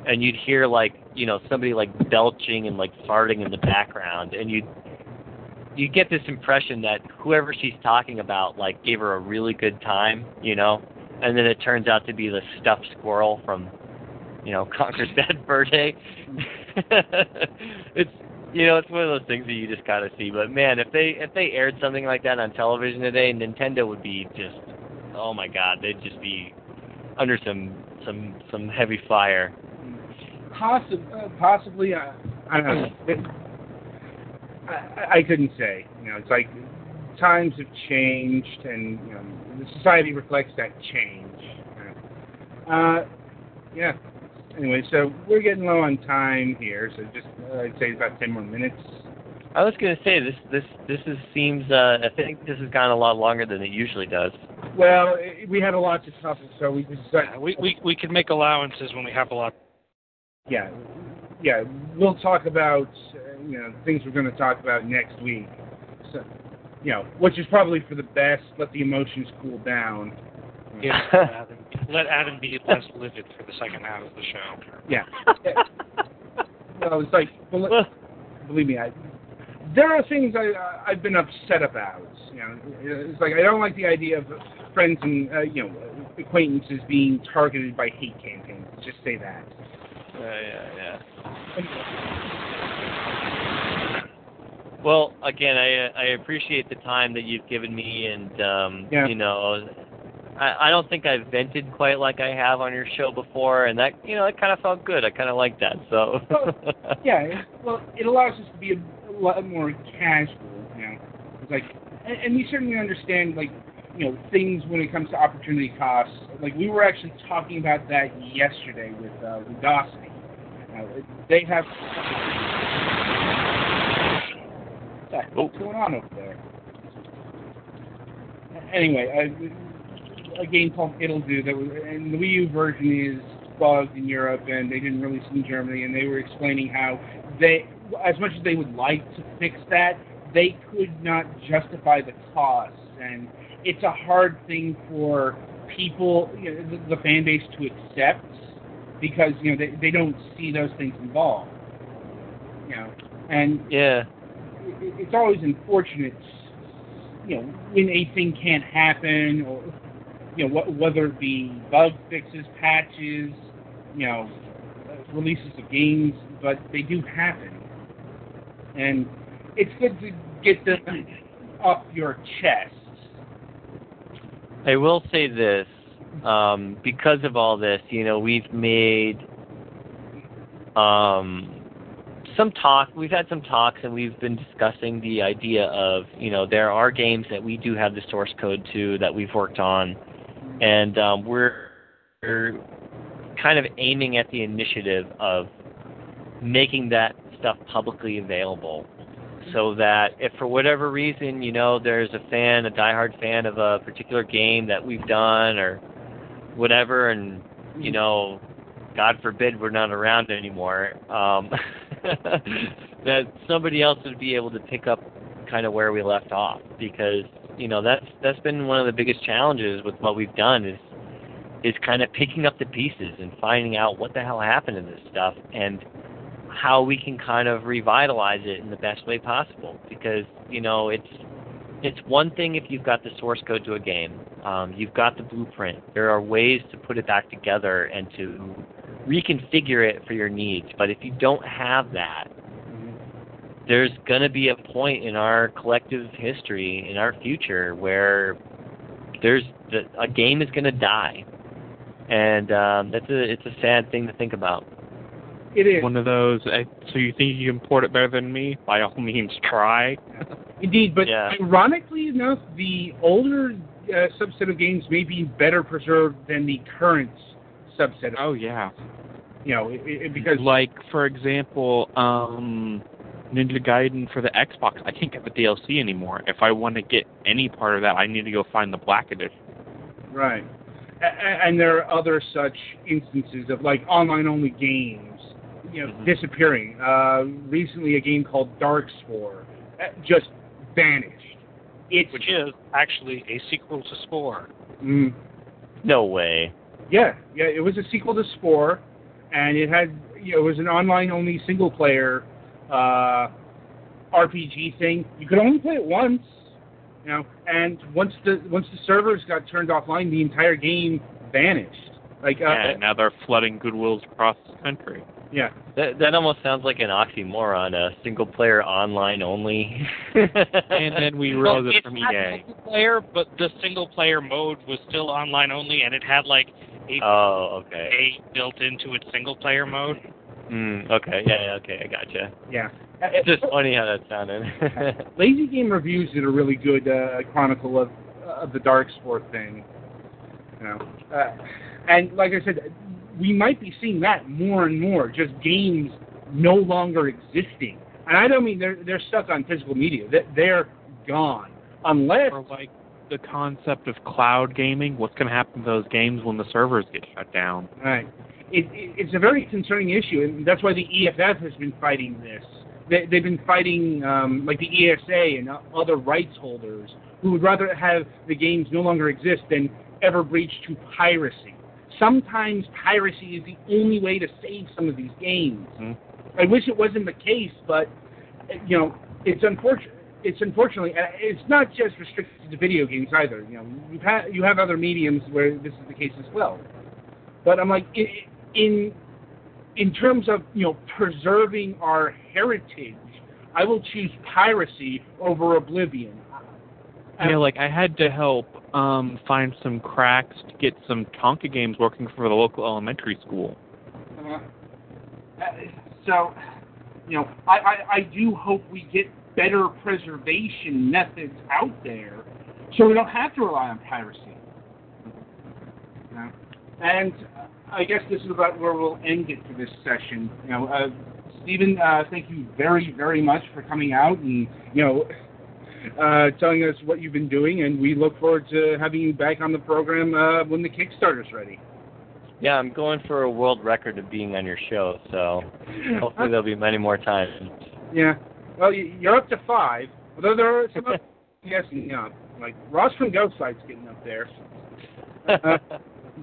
and you'd hear like you know somebody like belching and like farting in the background and you'd you get this impression that whoever she's talking about like gave her a really good time you know and then it turns out to be the stuffed squirrel from you know conker's bad fur day it's you know, it's one of those things that you just gotta see. But man, if they if they aired something like that on television today, Nintendo would be just oh my god, they'd just be under some some some heavy fire.
Possibly, uh, possibly. Uh, I don't know. I, I couldn't say. You know, it's like times have changed, and you know, the society reflects that change. Uh, yeah. anyway, so we're getting low on time here, so just uh, I'd say about ten more minutes.
I was gonna say this this this is seems uh, I think this has gone a lot longer than it usually does.
Well, i- we had a lot to cover, so we just
Yeah, we, we we can make allowances when we have a lot.
yeah, yeah, we'll talk about uh, you know things we're going to talk about next week. So, you know, which is probably for the best. Let the emotions cool down.
Yeah, let Adam, let Adam be less livid for the second half of the show.
Yeah. well, it's like bel- believe me, I, there are things I I- I've been upset about. You know, it's like I don't like the idea of friends and uh, you know acquaintances being targeted by hate campaigns. Just say that.
Yeah, yeah, yeah. Well, again, I I appreciate the time that you've given me, and um,
Yeah.
you know, I I don't think I've vented quite like I have on your show before, and that you know, that kind of felt good. I kind of like that. So.
Yeah, well, it allows us to be a, a lot more casual. You know, it's like, and, and we certainly understand like you know things when it comes to opportunity costs. Like we were actually talking about that yesterday with uh, Ludosity. Uh, they have. What's going on over there? Anyway, uh, a game called Ittle Dew that was, and the Wii U version is bugged in Europe, and they didn't release it in Germany, and they were explaining how they, as much as they would like to fix that, they could not justify the costs, and it's a hard thing for people, you know, the, the fan base to accept because you know they they don't see those things involved, you know, and
yeah.
It- it's always unfortunate, you know, when a thing can't happen, or you know, wh- whether it be bug fixes, patches, you know, uh, releases of games, but they do happen, and it's good to get them off your chest.
I will say this, um, because of all this, you know, we've made um, some talk. We've had some talks, and we've been discussing the idea of, you know, there are games that we do have the source code to that we've worked on, and um, we're, we're kind of aiming at the initiative of making that stuff publicly available so that if for whatever reason, you know, there's a fan, a diehard fan of a particular game that we've done or whatever, and you know, God forbid we're not around anymore, um, that somebody else would be able to pick up kind of where we left off because you know that's that's been one of the biggest challenges with what we've done is is kind of picking up the pieces and finding out what the hell happened to this stuff and how we can kind of revitalize it in the best way possible. Because you know it's it's one thing if you've got the source code to a game um, you've got the blueprint. There are ways to put it back together and to reconfigure it for your needs. But if you don't have that there's going to be a point in our collective history in our future where there's the, a game is going to die. And um, that's a it's a sad thing to think about
It is
One of those. Uh, so you think you can port it better than me? By all means, try.
indeed, but
Yeah.
ironically enough, the older uh, subset of games may be better preserved than the current subset. Of,
Oh yeah.
you know, it, it, because
like for example, um, Ninja Gaiden for the Xbox. I can't get the DLC anymore. If I want to get any part of that, I need to go find the Black Edition.
Right. And there are other such instances of like online only games, you know,
Mhm.
disappearing. Uh, recently, a game called Darkspore uh, just vanished. It's
Which is actually a sequel to Spore.
mm,
no way
yeah, yeah. It was a sequel to Spore, and it had you know, it was an online only single player uh, RPG thing. You could only play it once. You know, and once the once the servers got turned offline, the entire game vanished. Like, uh,
and now they're flooding Goodwills across the country.
Yeah,
That that almost sounds like an oxymoron, a single player online only.
And then we
Well,
rose
it
from EA.
multiplayer, but the single player mode was still online only, and it had like a
Oh, okay.
a built into its single player mode.
Mm, okay, yeah, yeah, okay, I gotcha.
yeah.
It's just funny how that sounded.
Lazy Game Reviews did a really good uh, chronicle of of the Dark Sport thing. You know, uh, and like I said, we might be seeing that more and more. Just games no longer existing, and I don't mean they're they're stuck on physical media. They're, they're gone unless
or like the concept of cloud gaming. What's going to happen to those games when the servers get shut down?
Right. It, it, it's a very concerning issue, and that's why the EFF has been fighting this. They, they've been fighting um, like the ESA and other rights holders who would rather have the games no longer exist than ever breach to piracy. Sometimes piracy is the only way to save some of these games.
Mm-hmm.
I wish it wasn't the case, but you know, it's unfortunate. It's unfortunately, it's not just restricted to video games either. You know, you have you have other mediums where this is the case as well. But I'm like, in in terms of you know preserving our heritage, I will choose piracy over oblivion.
Yeah, like I had to help um, find some cracks to get some Tonka games working for the local elementary school.
Uh, so, you know, I, I, I do hope we get better preservation methods out there so we don't have to rely on piracy. And I guess this is about where we'll end it for this session. You know, uh, Stephen, uh, thank you very, very much for coming out and, you know, uh, telling us what you've been doing, and we look forward to having you back on the program uh, when the Kickstarter's ready.
Yeah, I'm going for a world record of being on your show, so hopefully there'll be many more times.
Yeah. Well, you're up to five, although there are some, yes, you know, like Ross from Ghostlight's getting up there. Uh,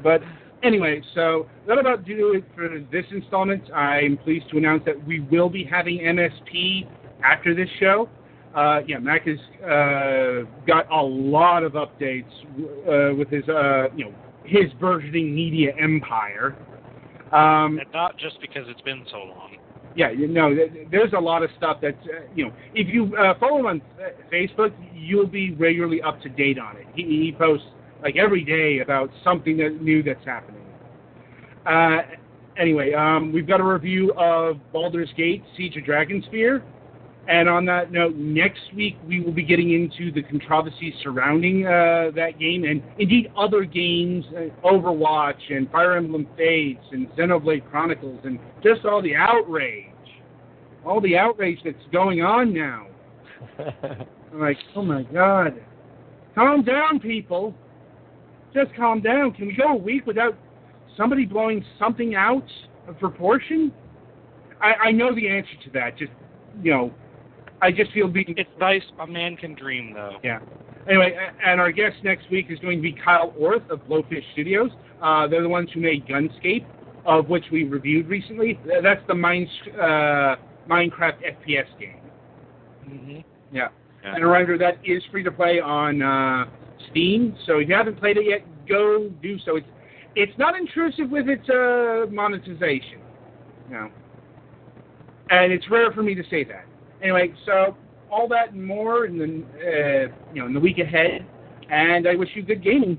but anyway, so that about do it for this installment. I'm pleased to announce that we will be having MSP after this show. Uh, yeah, Mac has uh, got a lot of updates uh, with his, uh, you know, his burgeoning media empire. Um,
and not just because it's been so long.
Yeah, you know, there's a lot of stuff that, uh, you know, if you uh, follow him on Facebook, you'll be regularly up to date on it. He, he posts like every day about something that new that's happening. Uh, anyway, um, we've got a review of Baldur's Gate: Siege of Dragonspear. And on that note, next week we will be getting into the controversies surrounding uh, that game, and indeed other games, uh, Overwatch and Fire Emblem Fates and Xenoblade Chronicles, and just all the outrage, all the outrage that's going on now. I'm like, oh my god, calm down, people. Just calm down. Can we go a week without somebody blowing something out of proportion? I, I know the answer to that. Just you know I just feel being.
It's nice. A man can dream, though.
Yeah. Anyway, and our guest next week is going to be Kyle Orth of Blowfish Studios. Uh, they're the ones who made Gunscape, of which we reviewed recently. That's the Mine, uh, Minecraft FPS game.
Mm-hmm.
Yeah. yeah. And a reminder that is free to play on uh, Steam. So if you haven't played it yet, go do so. It's it's not intrusive with its uh, monetization. Know. And it's rare for me to say that. Anyway, so all that and more in the uh, you know in the week ahead, and I wish you good gaming.